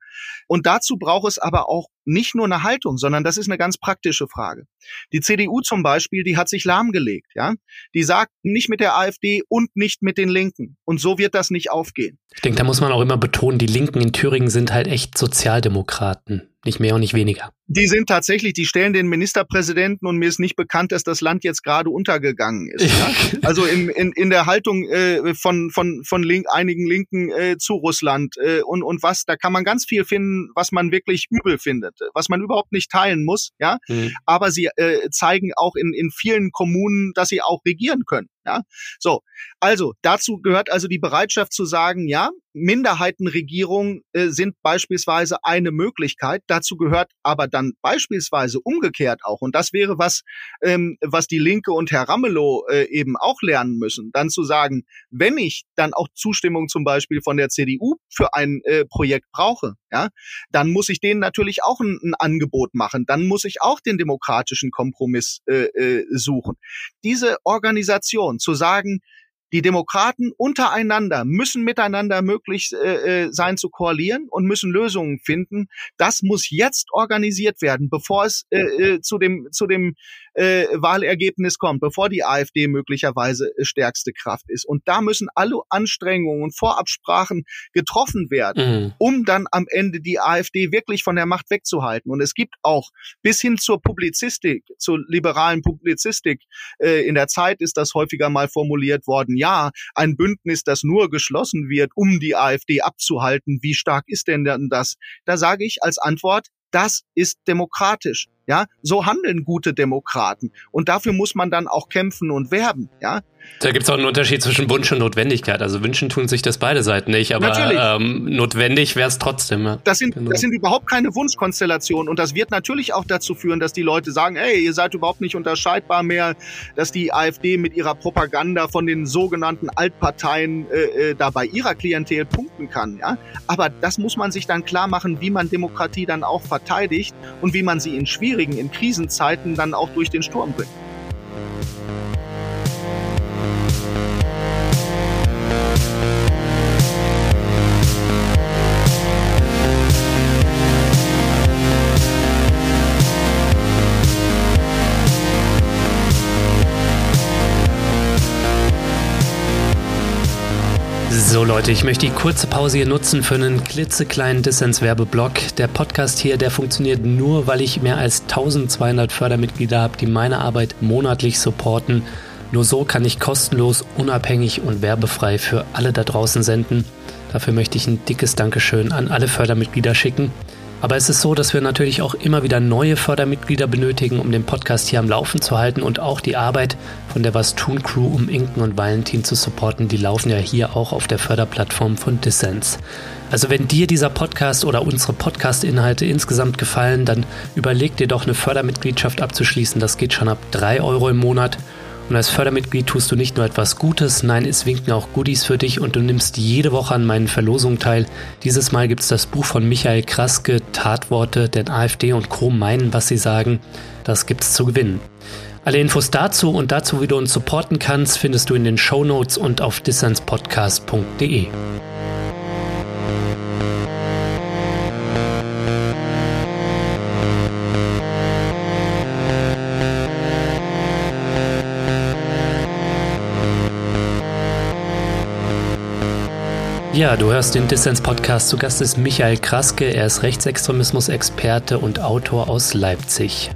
Und dazu braucht es aber auch nicht nur eine Haltung, sondern das ist eine ganz praktische Frage. Die CDU zum Beispiel, die hat sich lahmgelegt, ja. Die sagt nicht mit der AfD und nicht mit den Linken. Und so wird das nicht aufgehen. Ich denke, da muss man auch immer betonen, die Linken in Thüringen sind halt echt Sozialdemokraten. Nicht mehr und nicht weniger. Die sind tatsächlich, die stellen den Ministerpräsidenten und mir ist nicht bekannt, dass das Land jetzt gerade untergegangen ist. Ja? Also in, in, in der Haltung äh, von, von, von Link, einigen Linken äh, zu Russland äh, und, und was, da kann man ganz viel finden, was man wirklich übel findet, was man überhaupt nicht teilen muss. Ja, mhm. Aber sie äh, zeigen auch in, in vielen Kommunen, dass sie auch regieren können. Ja, so. Also dazu gehört also die Bereitschaft zu sagen, ja, Minderheitenregierungen äh, sind beispielsweise eine Möglichkeit. Dazu gehört aber dann beispielsweise umgekehrt auch, und das wäre was, ähm, was die Linke und Herr Ramelow äh, eben auch lernen müssen, dann zu sagen, wenn ich dann auch Zustimmung zum Beispiel von der CDU für ein äh, Projekt brauche, ja, dann muss ich denen natürlich auch ein, ein Angebot machen. Dann muss ich auch den demokratischen Kompromiss äh, äh, suchen. Diese Organisation zu sagen, die Demokraten untereinander müssen miteinander möglich äh, äh, sein zu koalieren und müssen Lösungen finden. Das muss jetzt organisiert werden, bevor es äh, äh, zu dem zu dem äh, Wahlergebnis kommt, bevor die AfD möglicherweise äh, stärkste Kraft ist. Und da müssen alle Anstrengungen und Vorabsprachen getroffen werden, mhm. um dann am Ende die AfD wirklich von der Macht wegzuhalten. Und es gibt auch bis hin zur Publizistik, zur liberalen Publizistik, äh, in der Zeit ist das häufiger mal formuliert worden, ja, ein Bündnis, das nur geschlossen wird, um die AfD abzuhalten. Wie stark ist denn das? Da sage ich als Antwort, das ist demokratisch. Ja, so handeln gute Demokraten. Und dafür muss man dann auch kämpfen und werben. Ja, da gibt es auch einen Unterschied zwischen Wunsch und Notwendigkeit. Also wünschen tun sich das beide Seiten nicht, aber ähm, notwendig wäre es trotzdem. Ja. Das, sind, genau. das sind überhaupt keine Wunschkonstellationen und das wird natürlich auch dazu führen, dass die Leute sagen, hey, ihr seid überhaupt nicht unterscheidbar mehr, dass die AfD mit ihrer Propaganda von den sogenannten Altparteien äh, äh, da bei ihrer Klientel punkten kann. Ja? Aber das muss man sich dann klar machen, wie man Demokratie dann auch verteidigt und wie man sie in schwierigen, in Krisenzeiten dann auch durch den Sturm bringt. So Leute, ich möchte die kurze Pause hier nutzen für einen klitzekleinen Dissens-Werbeblock. Der Podcast hier, der funktioniert nur, weil ich mehr als 1200 Fördermitglieder habe, die meine Arbeit monatlich supporten. Nur so kann ich kostenlos, unabhängig und werbefrei für alle da draußen senden. Dafür möchte ich ein dickes Dankeschön an alle Fördermitglieder schicken. Aber es ist so, dass wir natürlich auch immer wieder neue Fördermitglieder benötigen, um den Podcast hier am Laufen zu halten und auch die Arbeit von der Was tun Crew um Inken und Valentin zu supporten, die laufen ja hier auch auf der Förderplattform von Dissens. Also wenn dir dieser Podcast oder unsere Podcast-Inhalte insgesamt gefallen, dann überleg dir doch eine Fördermitgliedschaft abzuschließen. Das geht schon ab 3 Euro im Monat und als Fördermitglied tust du nicht nur etwas Gutes, nein, es winken auch Goodies für dich und du nimmst jede Woche an meinen Verlosungen teil. Dieses Mal gibt es das Buch von Michael Kraske, Tatworte, denn AfD und Co. meinen, was sie sagen. Das gibt's zu gewinnen. Alle Infos dazu und dazu, wie du uns supporten kannst, findest du in den Show Notes und auf dissenspodcast.de. Ja, du hörst den Dissens-Podcast. Zu Gast ist Michael Kraske. Er ist Rechtsextremismus-Experte und Autor aus Leipzig.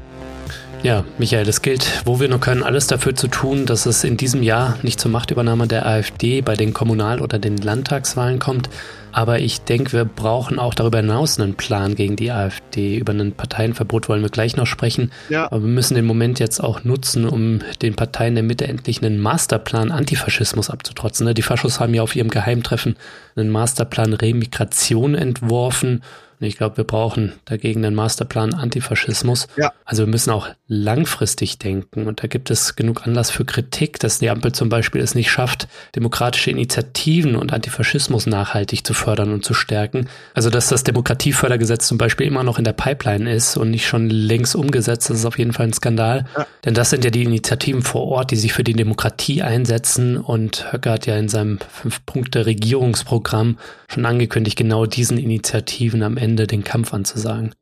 Ja, Michael, es gilt, wo wir nur können, alles dafür zu tun, dass es in diesem Jahr nicht zur Machtübernahme der AfD bei den Kommunal- oder den Landtagswahlen kommt. Aber ich denke, wir brauchen auch darüber hinaus einen Plan gegen die AfD. Über ein Parteienverbot wollen wir gleich noch sprechen. Ja. Aber wir müssen den Moment jetzt auch nutzen, um den Parteien der Mitte endlich einen Masterplan Antifaschismus abzutrotzen. Ne? Die Faschos haben ja auf ihrem Geheimtreffen einen Masterplan Remigration entworfen ich glaube, wir brauchen dagegen einen Masterplan Antifaschismus. Ja. Also wir müssen auch langfristig denken. Und da gibt es genug Anlass für Kritik, dass die Ampel zum Beispiel es nicht schafft, demokratische Initiativen und Antifaschismus nachhaltig zu fördern und zu stärken. Also dass das Demokratiefördergesetz zum Beispiel immer noch in der Pipeline ist und nicht schon längst umgesetzt, das ist auf jeden Fall ein Skandal. Ja. Denn das sind ja die Initiativen vor Ort, die sich für die Demokratie einsetzen. Und Höcke hat ja in seinem Fünf-Punkte-Regierungsprogramm schon angekündigt, genau diesen Initiativen am Ende den Kampf anzusagen.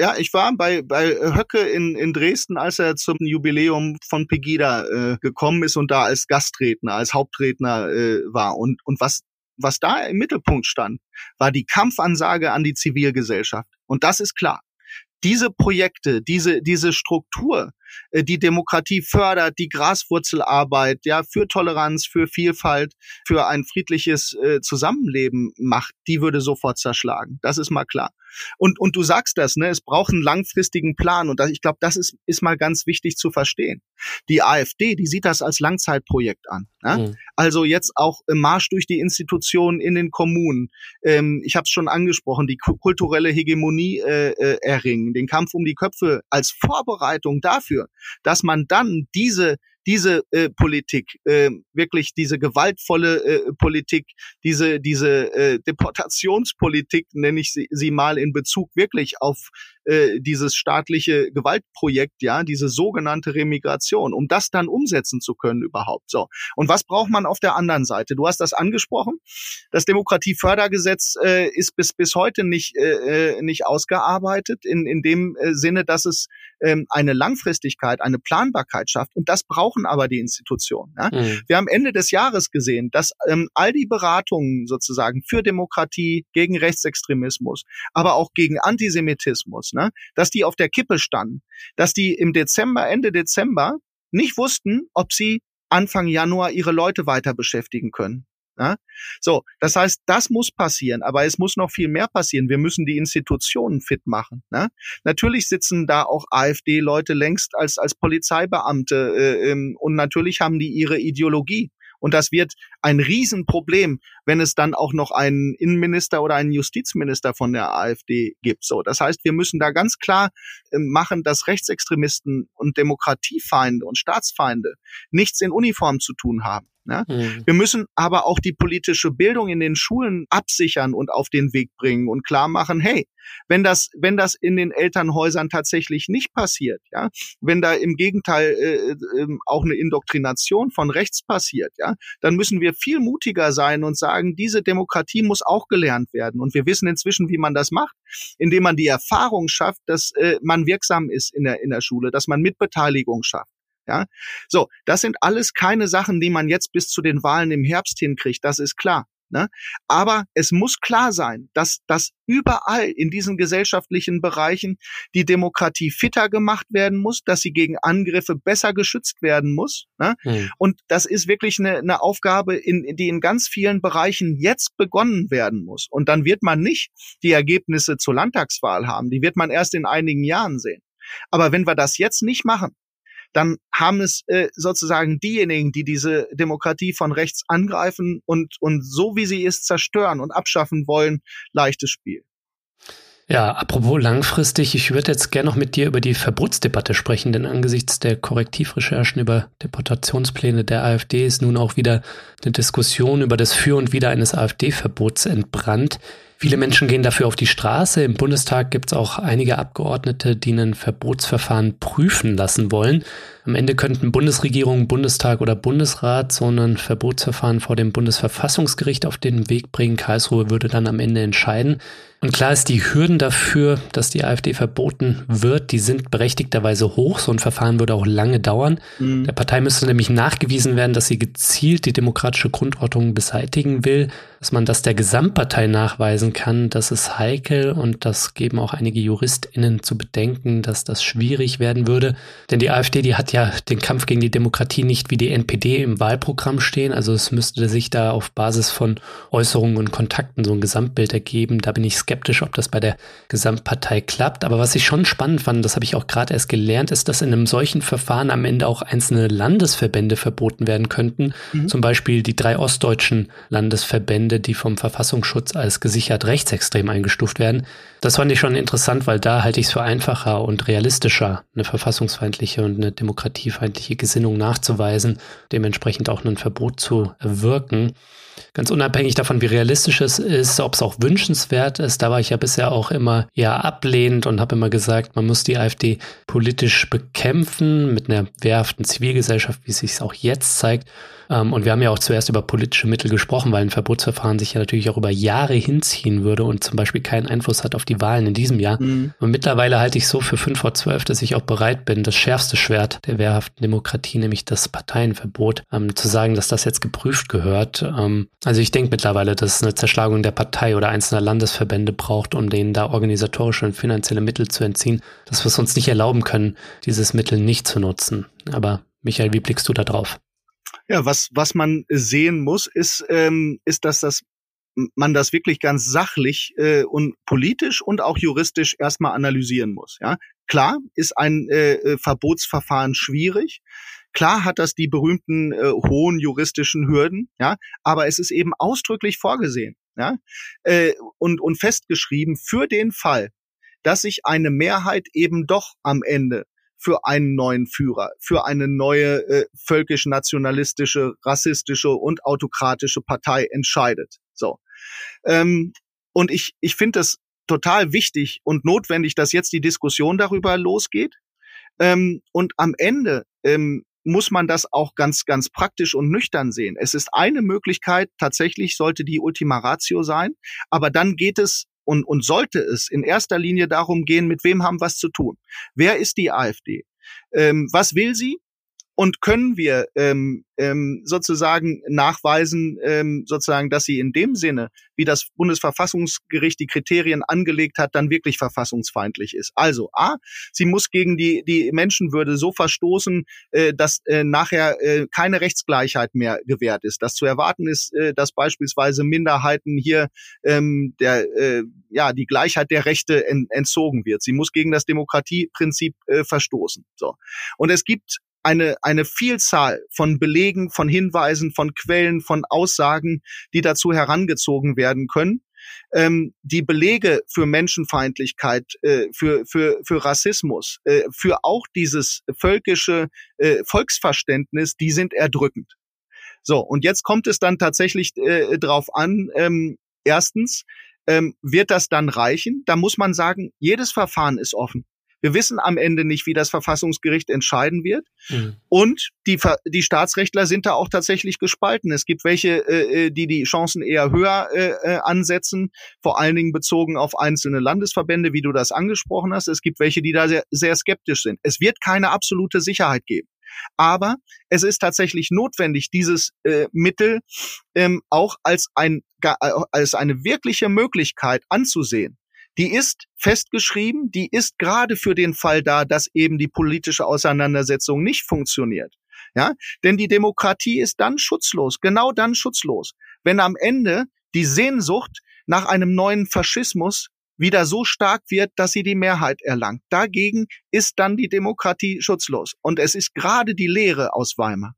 Ja, ich war bei, bei Höcke in, in Dresden, als er zum Jubiläum von Pegida äh, gekommen ist und da als Gastredner, als Hauptredner äh, war. Und, und was, was da im Mittelpunkt stand, war die Kampfansage an die Zivilgesellschaft. Und das ist klar. Diese Projekte, diese, diese Struktur, äh, die Demokratie fördert, die Graswurzelarbeit, ja, für Toleranz, für Vielfalt, für ein friedliches äh, Zusammenleben macht, die würde sofort zerschlagen. Das ist mal klar. Und, und du sagst das, ne, es braucht einen langfristigen Plan. Und das, ich glaube, das ist, ist mal ganz wichtig zu verstehen. Die AfD, die sieht das als Langzeitprojekt an. Ne? Mhm. Also jetzt auch im Marsch durch die Institutionen in den Kommunen. Ähm, ich habe es schon angesprochen, die kulturelle Hegemonie äh, äh, erringen, den Kampf um die Köpfe als Vorbereitung dafür dass man dann diese diese äh, Politik, äh, wirklich diese gewaltvolle äh, Politik, diese, diese äh, Deportationspolitik, nenne ich sie, sie mal in Bezug wirklich auf äh, dieses staatliche Gewaltprojekt, ja, diese sogenannte Remigration, um das dann umsetzen zu können überhaupt. So. Und was braucht man auf der anderen Seite? Du hast das angesprochen. Das Demokratiefördergesetz äh, ist bis bis heute nicht äh, äh nicht ausgearbeitet in in dem äh, Sinne, dass es ähm, eine Langfristigkeit, eine Planbarkeit schafft. Und das brauchen aber die Institutionen. Ja? Mhm. Wir haben Ende des Jahres gesehen, dass ähm, all die Beratungen sozusagen für Demokratie, gegen Rechtsextremismus, aber auch gegen Antisemitismus, ne, dass die auf der Kippe standen, dass die im Dezember, Ende Dezember nicht wussten, ob sie Anfang Januar ihre Leute weiter beschäftigen können. Ja? So, das heißt, das muss passieren, aber es muss noch viel mehr passieren. Wir müssen die Institutionen fit machen. Ne? Natürlich sitzen da auch AfD-Leute längst als, als Polizeibeamte äh, ähm, und natürlich haben die ihre Ideologie. Und das wird ein Riesenproblem, wenn es dann auch noch einen Innenminister oder einen Justizminister von der AfD gibt. So, das heißt, wir müssen da ganz klar äh, machen, dass Rechtsextremisten und Demokratiefeinde und Staatsfeinde nichts in Uniform zu tun haben. Ne? Mhm. Wir müssen aber auch die politische Bildung in den Schulen absichern und auf den Weg bringen und klar machen, hey, wenn das, wenn das in den Elternhäusern tatsächlich nicht passiert, ja, wenn da im Gegenteil äh, äh, auch eine Indoktrination von rechts passiert, ja, dann müssen wir viel mutiger sein und sagen, diese Demokratie muss auch gelernt werden. Und wir wissen inzwischen, wie man das macht, indem man die Erfahrung schafft, dass äh, man wirksam ist in der, in der Schule, dass man Mitbeteiligung schafft. Ja, so, das sind alles keine Sachen, die man jetzt bis zu den Wahlen im Herbst hinkriegt. Das ist klar. Ne? Aber es muss klar sein, dass, dass überall in diesen gesellschaftlichen Bereichen die Demokratie fitter gemacht werden muss, dass sie gegen Angriffe besser geschützt werden muss. Ne? Mhm. Und das ist wirklich eine, eine Aufgabe, in, die in ganz vielen Bereichen jetzt begonnen werden muss. Und dann wird man nicht die Ergebnisse zur Landtagswahl haben. Die wird man erst in einigen Jahren sehen. Aber wenn wir das jetzt nicht machen, dann haben es äh, sozusagen diejenigen, die diese Demokratie von rechts angreifen und, und so wie sie ist zerstören und abschaffen wollen, leichtes Spiel. Ja, apropos langfristig, ich würde jetzt gerne noch mit dir über die Verbotsdebatte sprechen, denn angesichts der Korrektivrecherchen über Deportationspläne der AfD ist nun auch wieder eine Diskussion über das Für und Wider eines AfD-Verbots entbrannt. Viele Menschen gehen dafür auf die Straße. Im Bundestag gibt es auch einige Abgeordnete, die ein Verbotsverfahren prüfen lassen wollen. Am Ende könnten Bundesregierung, Bundestag oder Bundesrat so ein Verbotsverfahren vor dem Bundesverfassungsgericht auf den Weg bringen. Karlsruhe würde dann am Ende entscheiden. Und klar ist, die Hürden dafür, dass die AfD verboten wird, die sind berechtigterweise hoch. So ein Verfahren würde auch lange dauern. Mhm. Der Partei müsste nämlich nachgewiesen werden, dass sie gezielt die demokratische Grundordnung beseitigen will. Dass man das der Gesamtpartei nachweisen kann, das ist heikel und das geben auch einige JuristInnen zu bedenken, dass das schwierig werden würde. Denn die AfD, die hat ja den Kampf gegen die Demokratie nicht wie die NPD im Wahlprogramm stehen. Also es müsste sich da auf Basis von Äußerungen und Kontakten so ein Gesamtbild ergeben. Da bin ich skeptisch, ob das bei der Gesamtpartei klappt. Aber was ich schon spannend fand, das habe ich auch gerade erst gelernt, ist, dass in einem solchen Verfahren am Ende auch einzelne Landesverbände verboten werden könnten. Mhm. Zum Beispiel die drei ostdeutschen Landesverbände, die vom Verfassungsschutz als gesichert rechtsextrem eingestuft werden. Das fand ich schon interessant, weil da halte ich es für einfacher und realistischer, eine verfassungsfeindliche und eine demokratiefeindliche Gesinnung nachzuweisen, dementsprechend auch ein Verbot zu wirken. Ganz unabhängig davon, wie realistisch es ist, ob es auch wünschenswert ist, da war ich ja bisher auch immer eher ablehnend und habe immer gesagt, man muss die AfD politisch bekämpfen mit einer wehrhaften Zivilgesellschaft, wie es sich auch jetzt zeigt. Ähm, und wir haben ja auch zuerst über politische Mittel gesprochen, weil ein Verbotsverfahren sich ja natürlich auch über Jahre hinziehen würde und zum Beispiel keinen Einfluss hat auf die Wahlen in diesem Jahr. Mhm. Und mittlerweile halte ich so für fünf vor zwölf, dass ich auch bereit bin, das schärfste Schwert der wehrhaften Demokratie, nämlich das Parteienverbot, ähm, zu sagen, dass das jetzt geprüft gehört. Ähm, also ich denke mittlerweile, dass es eine Zerschlagung der Partei oder einzelner Landesverbände braucht, um denen da organisatorische und finanzielle Mittel zu entziehen, dass wir es uns nicht erlauben können, dieses Mittel nicht zu nutzen. Aber Michael, wie blickst du da drauf? Ja, was, was man sehen muss, ist, ähm, ist, dass das man das wirklich ganz sachlich äh, und politisch und auch juristisch erstmal analysieren muss. Ja, klar ist ein äh, äh Verbotsverfahren schwierig. Klar hat das die berühmten äh, hohen juristischen Hürden, ja, aber es ist eben ausdrücklich vorgesehen, ja, äh, und und festgeschrieben für den Fall, dass sich eine Mehrheit eben doch am Ende für einen neuen Führer, für eine neue äh, völkisch-nationalistische, rassistische und autokratische Partei entscheidet. So. Ähm, und ich, ich finde es total wichtig und notwendig, dass jetzt die Diskussion darüber losgeht. Ähm, und am Ende ähm, muss man das auch ganz, ganz praktisch und nüchtern sehen. Es ist eine Möglichkeit, tatsächlich sollte die Ultima Ratio sein, aber dann geht es und, und sollte es in erster Linie darum gehen, mit wem haben was zu tun. Wer ist die AfD? Ähm, was will sie? Und können wir ähm, ähm, sozusagen nachweisen, ähm, sozusagen, dass sie in dem Sinne, wie das Bundesverfassungsgericht die Kriterien angelegt hat, dann wirklich verfassungsfeindlich ist. Also a, sie muss gegen die die Menschenwürde so verstoßen, äh, dass äh, nachher äh, keine Rechtsgleichheit mehr gewährt ist. Das zu erwarten ist, äh, dass beispielsweise Minderheiten hier ähm, der äh, ja die Gleichheit der Rechte en, entzogen wird. Sie muss gegen das Demokratieprinzip äh, verstoßen. So und es gibt eine, eine Vielzahl von Belegen, von Hinweisen, von Quellen, von Aussagen, die dazu herangezogen werden können. Ähm, die Belege für Menschenfeindlichkeit, äh, für, für, für Rassismus, äh, für auch dieses völkische äh, Volksverständnis, die sind erdrückend. So, und jetzt kommt es dann tatsächlich äh, drauf an, ähm, erstens, ähm, wird das dann reichen? Da muss man sagen, jedes Verfahren ist offen. Wir wissen am Ende nicht, wie das Verfassungsgericht entscheiden wird. Mhm. Und die, die Staatsrechtler sind da auch tatsächlich gespalten. Es gibt welche, äh, äh, die die Chancen eher höher äh, äh, ansetzen, vor allen Dingen bezogen auf einzelne Landesverbände, wie du das angesprochen hast. Es gibt welche, die da sehr, sehr skeptisch sind. Es wird keine absolute Sicherheit geben. Aber es ist tatsächlich notwendig, dieses äh, Mittel ähm, auch als, ein, äh, als eine wirkliche Möglichkeit anzusehen. Die ist festgeschrieben, die ist gerade für den Fall da, dass eben die politische Auseinandersetzung nicht funktioniert. Ja, denn die Demokratie ist dann schutzlos, genau dann schutzlos, wenn am Ende die Sehnsucht nach einem neuen Faschismus wieder so stark wird, dass sie die Mehrheit erlangt. Dagegen ist dann die Demokratie schutzlos. Und es ist gerade die Lehre aus Weimar,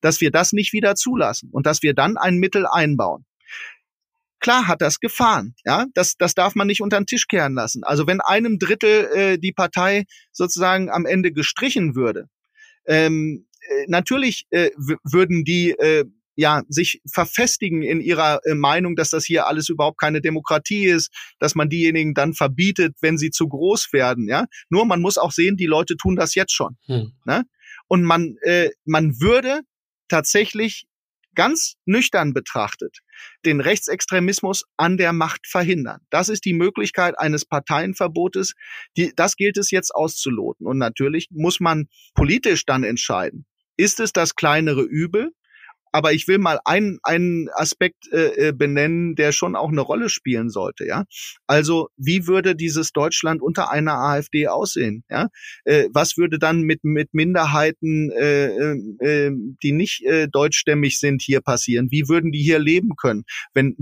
dass wir das nicht wieder zulassen und dass wir dann ein Mittel einbauen. Klar hat das Gefahren, ja, das, das darf man nicht unter den Tisch kehren lassen. Also wenn einem Drittel äh, die Partei sozusagen am Ende gestrichen würde, ähm, äh, natürlich äh, würden die äh, ja, sich verfestigen in ihrer äh, Meinung, dass das hier alles überhaupt keine Demokratie ist, dass man diejenigen dann verbietet, wenn sie zu groß werden, ja. Nur man muss auch sehen, die Leute tun das jetzt schon. Hm. Ne? Und man, äh, man würde tatsächlich ganz nüchtern betrachtet den Rechtsextremismus an der Macht verhindern. Das ist die Möglichkeit eines Parteienverbotes. Die, das gilt es jetzt auszuloten. Und natürlich muss man politisch dann entscheiden. Ist es das kleinere Übel aber ich will mal einen, einen Aspekt äh, äh, benennen, der schon auch eine Rolle spielen sollte. Ja, also wie würde dieses Deutschland unter einer AfD aussehen? Ja, äh, was würde dann mit mit Minderheiten, äh, äh, äh, die nicht äh, deutschstämmig sind, hier passieren? Wie würden die hier leben können, wenn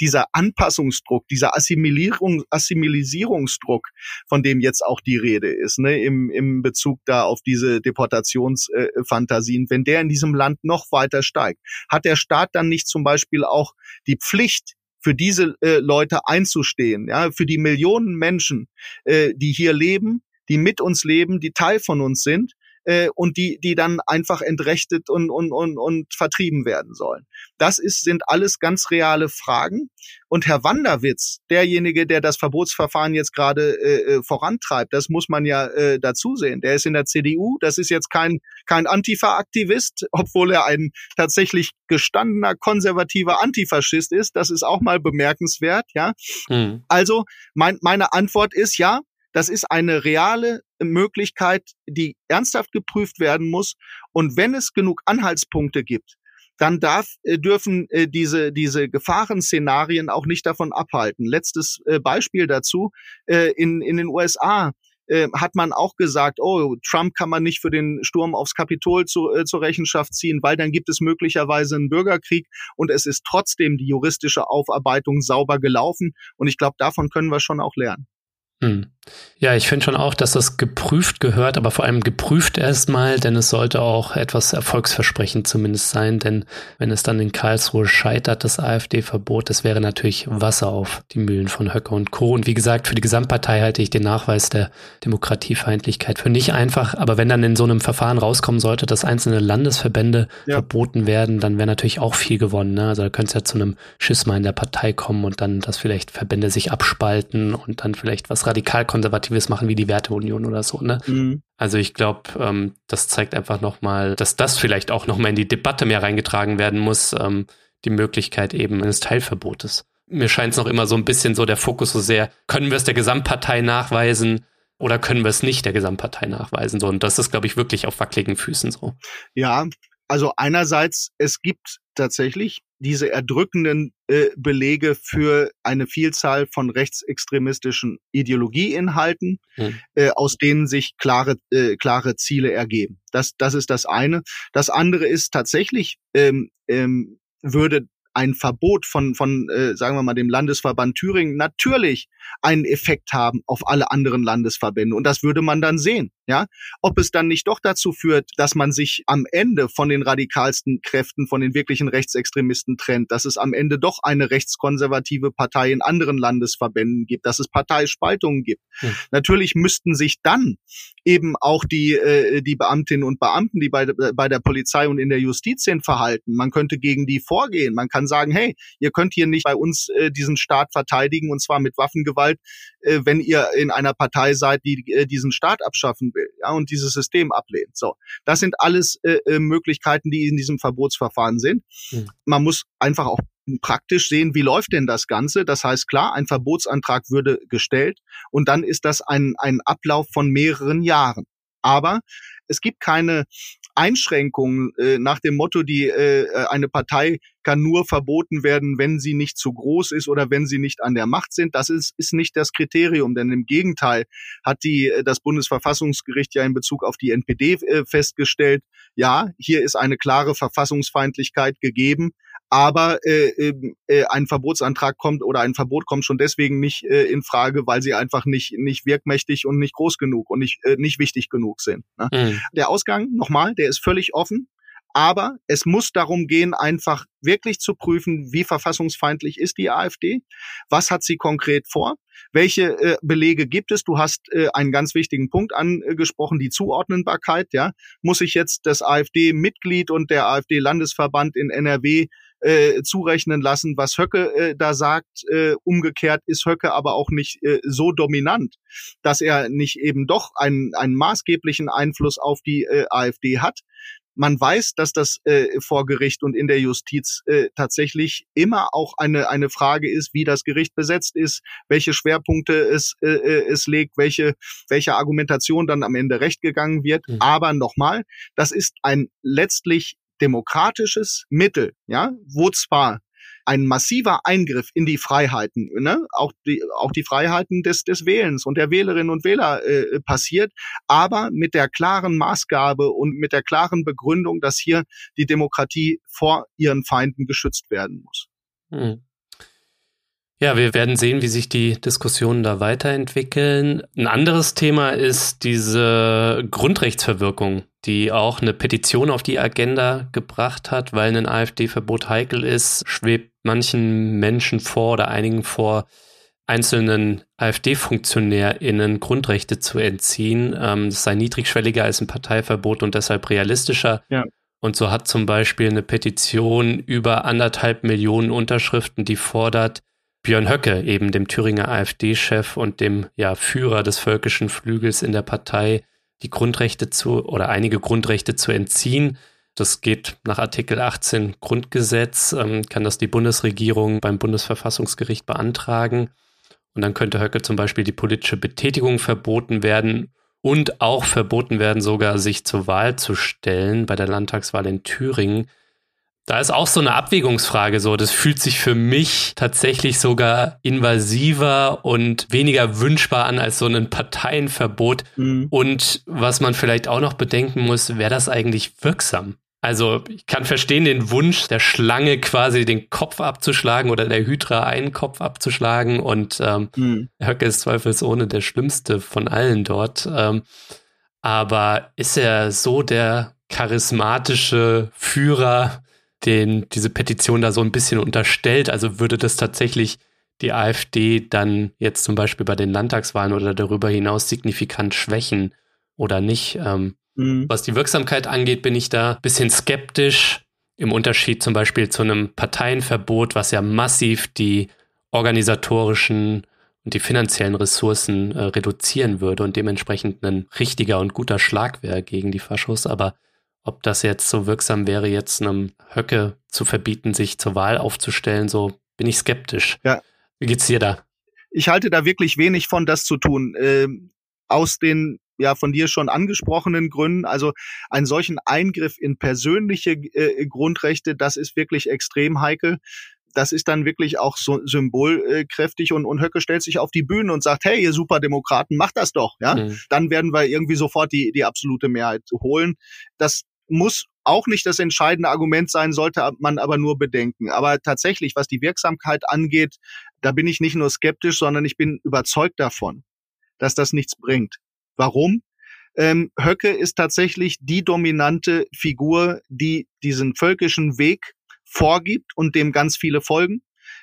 dieser Anpassungsdruck, dieser Assimilierung, Assimilisierungsdruck, von dem jetzt auch die Rede ist, ne, im, im Bezug da auf diese Deportationsfantasien, wenn der in diesem Land noch weiter steigt, hat der Staat dann nicht zum Beispiel auch die Pflicht, für diese äh, Leute einzustehen, ja, für die Millionen Menschen, äh, die hier leben, die mit uns leben, die Teil von uns sind äh, und die, die dann einfach entrechtet und, und, und, und vertrieben werden sollen. Das ist, sind alles ganz reale Fragen. Und Herr Wanderwitz, derjenige, der das Verbotsverfahren jetzt gerade äh, äh, vorantreibt, das muss man ja äh, dazu sehen. Der ist in der CDU, das ist jetzt kein, kein Antifa-Aktivist, obwohl er ein tatsächlich gestandener konservativer Antifaschist ist. Das ist auch mal bemerkenswert, ja. Mhm. Also mein, meine Antwort ist ja, das ist eine reale Möglichkeit, die ernsthaft geprüft werden muss. Und wenn es genug Anhaltspunkte gibt, dann darf, äh, dürfen äh, diese, diese Gefahrenszenarien auch nicht davon abhalten. Letztes äh, Beispiel dazu, in, in den USA hat man auch gesagt, oh, Trump kann man nicht für den Sturm aufs Kapitol zu, zur Rechenschaft ziehen, weil dann gibt es möglicherweise einen Bürgerkrieg und es ist trotzdem die juristische Aufarbeitung sauber gelaufen. Und ich glaube, davon können wir schon auch lernen. Hm. Ja, ich finde schon auch, dass das geprüft gehört, aber vor allem geprüft erstmal, denn es sollte auch etwas erfolgsversprechend zumindest sein, denn wenn es dann in Karlsruhe scheitert, das AfD-Verbot, das wäre natürlich Wasser auf die Mühlen von Höcke und Co. Und wie gesagt, für die Gesamtpartei halte ich den Nachweis der Demokratiefeindlichkeit für nicht einfach, aber wenn dann in so einem Verfahren rauskommen sollte, dass einzelne Landesverbände ja. verboten werden, dann wäre natürlich auch viel gewonnen. Ne? Also da könnte es ja zu einem Schisma in der Partei kommen und dann, dass vielleicht Verbände sich abspalten und dann vielleicht was radikal-konservatives machen wie die Werteunion oder so. Ne? Mhm. Also ich glaube, ähm, das zeigt einfach nochmal, dass das vielleicht auch nochmal in die Debatte mehr reingetragen werden muss, ähm, die Möglichkeit eben eines Teilverbotes. Mir scheint es noch immer so ein bisschen so der Fokus so sehr, können wir es der Gesamtpartei nachweisen? Oder können wir es nicht der Gesamtpartei nachweisen? So, und das ist, glaube ich, wirklich auf wackeligen Füßen so. Ja, also einerseits, es gibt tatsächlich diese erdrückenden äh, Belege für eine Vielzahl von rechtsextremistischen Ideologieinhalten, hm. äh, aus denen sich klare, äh, klare Ziele ergeben. Das, das ist das eine. Das andere ist tatsächlich, ähm, ähm, würde ein Verbot von, von äh, sagen wir mal, dem Landesverband Thüringen natürlich einen Effekt haben auf alle anderen Landesverbände. Und das würde man dann sehen. Ja, ob es dann nicht doch dazu führt, dass man sich am Ende von den radikalsten Kräften, von den wirklichen Rechtsextremisten trennt, dass es am Ende doch eine rechtskonservative Partei in anderen Landesverbänden gibt, dass es Parteispaltungen gibt. Hm. Natürlich müssten sich dann eben auch die, äh, die Beamtinnen und Beamten, die bei, bei der Polizei und in der Justiz sind, verhalten. Man könnte gegen die vorgehen. Man kann sagen, hey, ihr könnt hier nicht bei uns äh, diesen Staat verteidigen und zwar mit Waffengewalt, äh, wenn ihr in einer Partei seid, die äh, diesen Staat abschaffen will ja, und dieses System ablehnt. So, das sind alles äh, äh, Möglichkeiten, die in diesem Verbotsverfahren sind. Mhm. Man muss einfach auch praktisch sehen, wie läuft denn das Ganze. Das heißt, klar, ein Verbotsantrag würde gestellt und dann ist das ein, ein Ablauf von mehreren Jahren. Aber es gibt keine Einschränkungen äh, nach dem Motto, die äh, eine Partei kann nur verboten werden, wenn sie nicht zu groß ist oder wenn sie nicht an der Macht sind. Das ist, ist nicht das Kriterium, denn im Gegenteil hat die äh, das Bundesverfassungsgericht ja in Bezug auf die NPD äh, festgestellt, ja, hier ist eine klare Verfassungsfeindlichkeit gegeben, aber äh, ähm, äh, ein Verbotsantrag kommt oder ein Verbot kommt schon deswegen nicht äh, in Frage, weil sie einfach nicht nicht wirkmächtig und nicht groß genug und nicht äh, nicht wichtig genug sind. Ne? Mhm. Der Ausgang nochmal, der ist völlig offen. Aber es muss darum gehen, einfach wirklich zu prüfen, wie verfassungsfeindlich ist die AfD, was hat sie konkret vor, welche äh, Belege gibt es. Du hast äh, einen ganz wichtigen Punkt angesprochen, die Zuordnenbarkeit. Ja, muss ich jetzt das AfD-Mitglied und der AfD-Landesverband in NRW äh, zurechnen lassen, was Höcke äh, da sagt. Äh, umgekehrt ist Höcke aber auch nicht äh, so dominant, dass er nicht eben doch einen, einen maßgeblichen Einfluss auf die äh, AfD hat. Man weiß, dass das äh, vor Gericht und in der Justiz äh, tatsächlich immer auch eine, eine Frage ist, wie das Gericht besetzt ist, welche Schwerpunkte es, äh, äh es legt, welche, welche Argumentation dann am Ende recht gegangen wird. Mhm. Aber nochmal, das ist ein letztlich demokratisches Mittel, ja, wo zwar ein massiver Eingriff in die Freiheiten, ne, auch die auch die Freiheiten des des Wählens und der Wählerinnen und Wähler äh, passiert, aber mit der klaren Maßgabe und mit der klaren Begründung, dass hier die Demokratie vor ihren Feinden geschützt werden muss. Hm. Ja, wir werden sehen, wie sich die Diskussionen da weiterentwickeln. Ein anderes Thema ist diese Grundrechtsverwirkung, die auch eine Petition auf die Agenda gebracht hat, weil ein AfD-Verbot heikel ist, schwebt manchen Menschen vor oder einigen vor, einzelnen AfD-FunktionärInnen Grundrechte zu entziehen. Ähm, das sei niedrigschwelliger als ein Parteiverbot und deshalb realistischer. Ja. Und so hat zum Beispiel eine Petition über anderthalb Millionen Unterschriften, die fordert, Björn Höcke, eben dem Thüringer AfD-Chef und dem ja, Führer des völkischen Flügels in der Partei, die Grundrechte zu oder einige Grundrechte zu entziehen. Das geht nach Artikel 18 Grundgesetz, ähm, kann das die Bundesregierung beim Bundesverfassungsgericht beantragen. Und dann könnte Höcke zum Beispiel die politische Betätigung verboten werden und auch verboten werden, sogar sich zur Wahl zu stellen bei der Landtagswahl in Thüringen. Da ist auch so eine Abwägungsfrage so. Das fühlt sich für mich tatsächlich sogar invasiver und weniger wünschbar an als so ein Parteienverbot. Mhm. Und was man vielleicht auch noch bedenken muss, wäre das eigentlich wirksam? Also ich kann verstehen den Wunsch der Schlange quasi den Kopf abzuschlagen oder der Hydra einen Kopf abzuschlagen und ähm, mhm. Höcke ist zweifelsohne der schlimmste von allen dort. Ähm, aber ist er so der charismatische Führer, den diese Petition da so ein bisschen unterstellt. Also würde das tatsächlich die AfD dann jetzt zum Beispiel bei den Landtagswahlen oder darüber hinaus signifikant schwächen oder nicht? Ähm, mhm. Was die Wirksamkeit angeht, bin ich da ein bisschen skeptisch. Im Unterschied zum Beispiel zu einem Parteienverbot, was ja massiv die organisatorischen und die finanziellen Ressourcen äh, reduzieren würde und dementsprechend ein richtiger und guter Schlag wäre gegen die Faschos. Aber ob das jetzt so wirksam wäre, jetzt einem Höcke zu verbieten, sich zur Wahl aufzustellen, so bin ich skeptisch. Ja. Wie geht's dir da? Ich halte da wirklich wenig von, das zu tun. Ähm, aus den ja von dir schon angesprochenen Gründen. Also einen solchen Eingriff in persönliche äh, Grundrechte, das ist wirklich extrem heikel das ist dann wirklich auch so symbolkräftig und, und Höcke stellt sich auf die Bühne und sagt, hey, ihr Superdemokraten, macht das doch, ja. Mhm. Dann werden wir irgendwie sofort die, die absolute Mehrheit holen. Das muss auch nicht das entscheidende Argument sein, sollte man aber nur bedenken. Aber tatsächlich, was die Wirksamkeit angeht, da bin ich nicht nur skeptisch, sondern ich bin überzeugt davon, dass das nichts bringt. Warum? Ähm, Höcke ist tatsächlich die dominante Figur, die diesen völkischen Weg vorgibt und dem ganz viele folgen,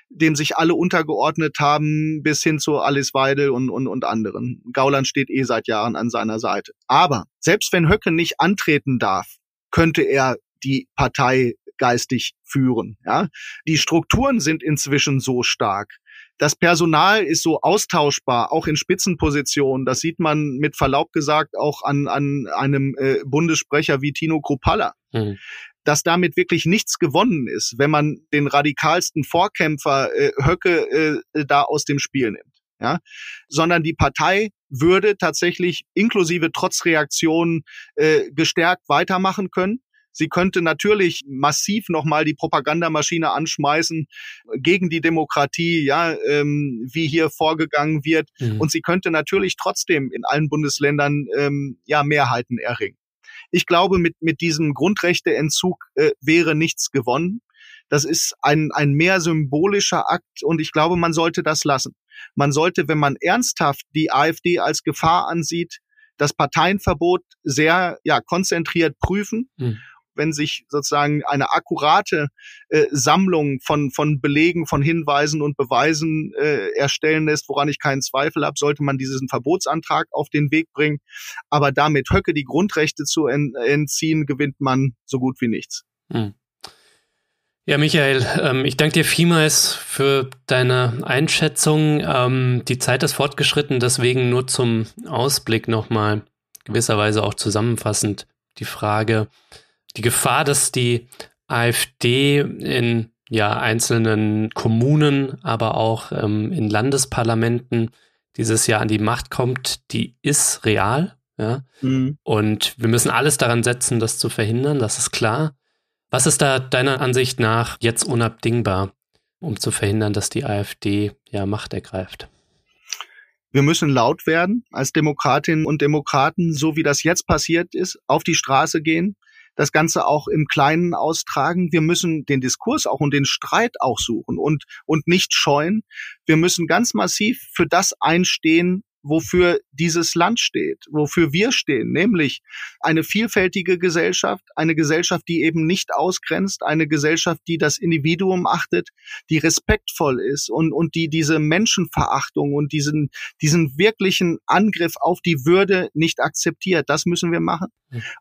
dem sich alle untergeordnet haben, bis hin zu Alice Weidel und, und, und anderen. Gauland steht eh seit Jahren an seiner Seite. Aber selbst wenn Höcke nicht antreten darf, könnte er die Partei geistig führen. Ja? Die Strukturen sind inzwischen so stark. Das Personal ist so austauschbar, auch in Spitzenpositionen. Das sieht man mit Verlaub gesagt auch an, an einem äh, Bundessprecher wie Tino Kropalla. Mhm. Dass damit wirklich nichts gewonnen ist, wenn man den radikalsten Vorkämpfer äh, Höcke äh, da aus dem Spiel nimmt. Ja? Sondern die Partei würde tatsächlich inklusive Trotzreaktionen äh, gestärkt weitermachen können. Sie könnte natürlich massiv nochmal die Propagandamaschine anschmeißen gegen die Demokratie, ja, ähm, wie hier vorgegangen wird. Mhm. Und sie könnte natürlich trotzdem in allen Bundesländern ähm, ja Mehrheiten erringen. Ich glaube, mit, mit diesem Grundrechteentzug äh, wäre nichts gewonnen. Das ist ein, ein mehr symbolischer Akt und ich glaube, man sollte das lassen. Man sollte, wenn man ernsthaft die AfD als Gefahr ansieht, das Parteienverbot sehr ja, konzentriert prüfen mhm wenn sich sozusagen eine akkurate äh, Sammlung von, von Belegen, von Hinweisen und Beweisen äh, erstellen lässt, woran ich keinen Zweifel habe, sollte man diesen Verbotsantrag auf den Weg bringen. Aber damit Höcke die Grundrechte zu entziehen, gewinnt man so gut wie nichts. Hm. Ja, Michael, ähm, ich danke dir vielmals für deine Einschätzung. Ähm, die Zeit ist fortgeschritten, deswegen nur zum Ausblick nochmal gewisserweise auch zusammenfassend die Frage, die Gefahr, dass die AfD in ja, einzelnen Kommunen, aber auch ähm, in Landesparlamenten dieses Jahr an die Macht kommt, die ist real. Ja? Mhm. Und wir müssen alles daran setzen, das zu verhindern, das ist klar. Was ist da deiner Ansicht nach jetzt unabdingbar, um zu verhindern, dass die AfD ja Macht ergreift? Wir müssen laut werden als Demokratinnen und Demokraten, so wie das jetzt passiert ist, auf die Straße gehen, das Ganze auch im Kleinen austragen. Wir müssen den Diskurs auch und den Streit auch suchen und, und nicht scheuen. Wir müssen ganz massiv für das einstehen, wofür dieses Land steht, wofür wir stehen, nämlich eine vielfältige Gesellschaft, eine Gesellschaft, die eben nicht ausgrenzt, eine Gesellschaft, die das Individuum achtet, die respektvoll ist und, und die diese Menschenverachtung und diesen, diesen wirklichen Angriff auf die Würde nicht akzeptiert. Das müssen wir machen.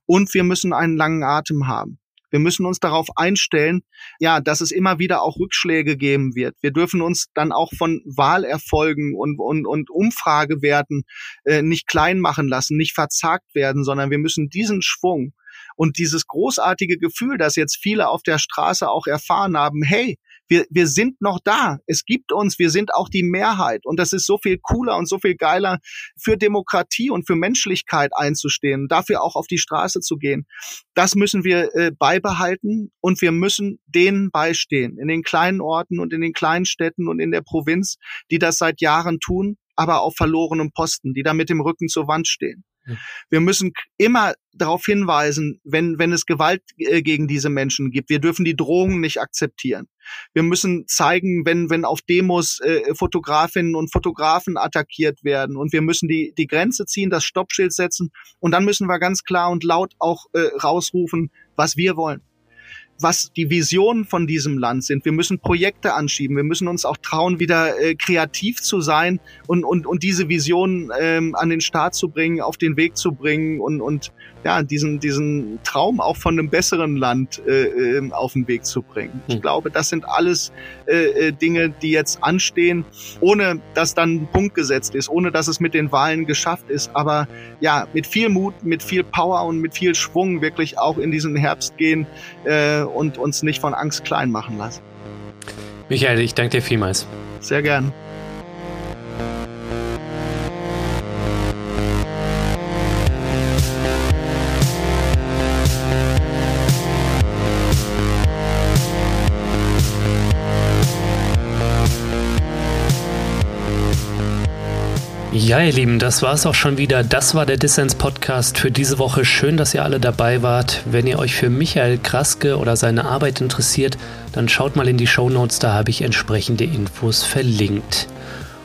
Und wir müssen einen langen Atem haben. Wir müssen uns darauf einstellen, ja, dass es immer wieder auch Rückschläge geben wird. Wir dürfen uns dann auch von Wahlerfolgen und, und, und Umfragewerten äh, nicht klein machen lassen, nicht verzagt werden, sondern wir müssen diesen Schwung und dieses großartige Gefühl, das jetzt viele auf der Straße auch erfahren haben, hey, wir, wir sind noch da. Es gibt uns, wir sind auch die Mehrheit. Und das ist so viel cooler und so viel geiler, für Demokratie und für Menschlichkeit einzustehen, dafür auch auf die Straße zu gehen. Das müssen wir äh, beibehalten und wir müssen denen beistehen, in den kleinen Orten und in den kleinen Städten und in der Provinz, die das seit Jahren tun, aber auf verlorenem Posten, die da mit dem Rücken zur Wand stehen. Wir müssen immer darauf hinweisen, wenn, wenn es Gewalt äh, gegen diese Menschen gibt. Wir dürfen die Drohungen nicht akzeptieren. Wir müssen zeigen, wenn, wenn auf Demos äh, Fotografinnen und Fotografen attackiert werden. Und wir müssen die, die Grenze ziehen, das Stoppschild setzen. Und dann müssen wir ganz klar und laut auch äh, rausrufen, was wir wollen was die Visionen von diesem Land sind. Wir müssen Projekte anschieben. Wir müssen uns auch trauen, wieder äh, kreativ zu sein und, und, und diese Visionen ähm, an den Start zu bringen, auf den Weg zu bringen und, und ja, diesen, diesen Traum auch von einem besseren Land äh, ähm, auf den Weg zu bringen. Ich hm. glaube, das sind alles äh, äh, Dinge, die jetzt anstehen, ohne dass dann ein Punkt gesetzt ist, ohne dass es mit den Wahlen geschafft ist. Aber ja, mit viel Mut, mit viel Power und mit viel Schwung wirklich auch in diesen Herbst gehen äh, und uns nicht von Angst klein machen lassen. Michael, ich danke dir vielmals. Sehr gern. Ja, ihr Lieben, das war es auch schon wieder. Das war der Dissens Podcast für diese Woche. Schön, dass ihr alle dabei wart. Wenn ihr euch für Michael Kraske oder seine Arbeit interessiert, dann schaut mal in die Show Notes, da habe ich entsprechende Infos verlinkt.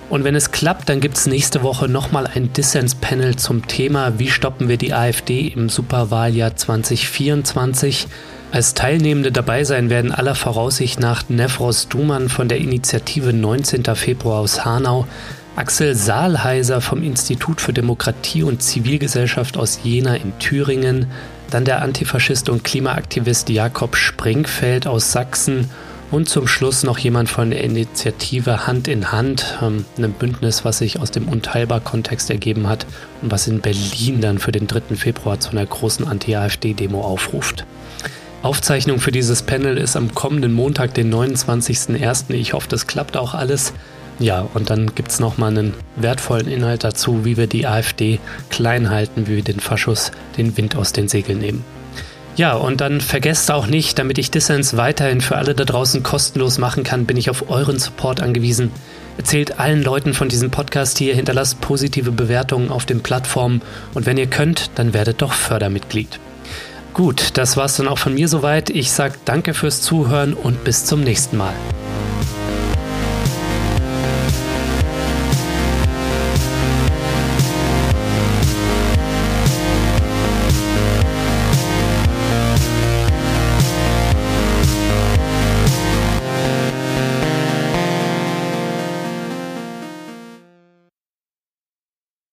Und wenn es klappt, dann gibt es nächste Woche nochmal ein Dissens-Panel zum Thema, wie stoppen wir die AfD im Superwahljahr 2024. Als Teilnehmende dabei sein werden aller Voraussicht nach Nefros Dumann von der Initiative 19. Februar aus Hanau, Axel Saalheiser vom Institut für Demokratie und Zivilgesellschaft aus Jena in Thüringen, dann der Antifaschist und Klimaaktivist Jakob Springfeld aus Sachsen und zum Schluss noch jemand von der Initiative Hand in Hand, ähm, einem Bündnis, was sich aus dem Unteilbar-Kontext ergeben hat und was in Berlin dann für den 3. Februar zu einer großen Anti-AfD-Demo aufruft. Aufzeichnung für dieses Panel ist am kommenden Montag, den 29.01. Ich hoffe, das klappt auch alles. Ja, und dann gibt es nochmal einen wertvollen Inhalt dazu, wie wir die AfD klein halten, wie wir den Faschus den Wind aus den Segeln nehmen. Ja, und dann vergesst auch nicht, damit ich Dissens weiterhin für alle da draußen kostenlos machen kann, bin ich auf euren Support angewiesen. Erzählt allen Leuten von diesem Podcast hier, hinterlasst positive Bewertungen auf den Plattformen und wenn ihr könnt, dann werdet doch Fördermitglied. Gut, das war's dann auch von mir soweit. Ich sage danke fürs Zuhören und bis zum nächsten Mal.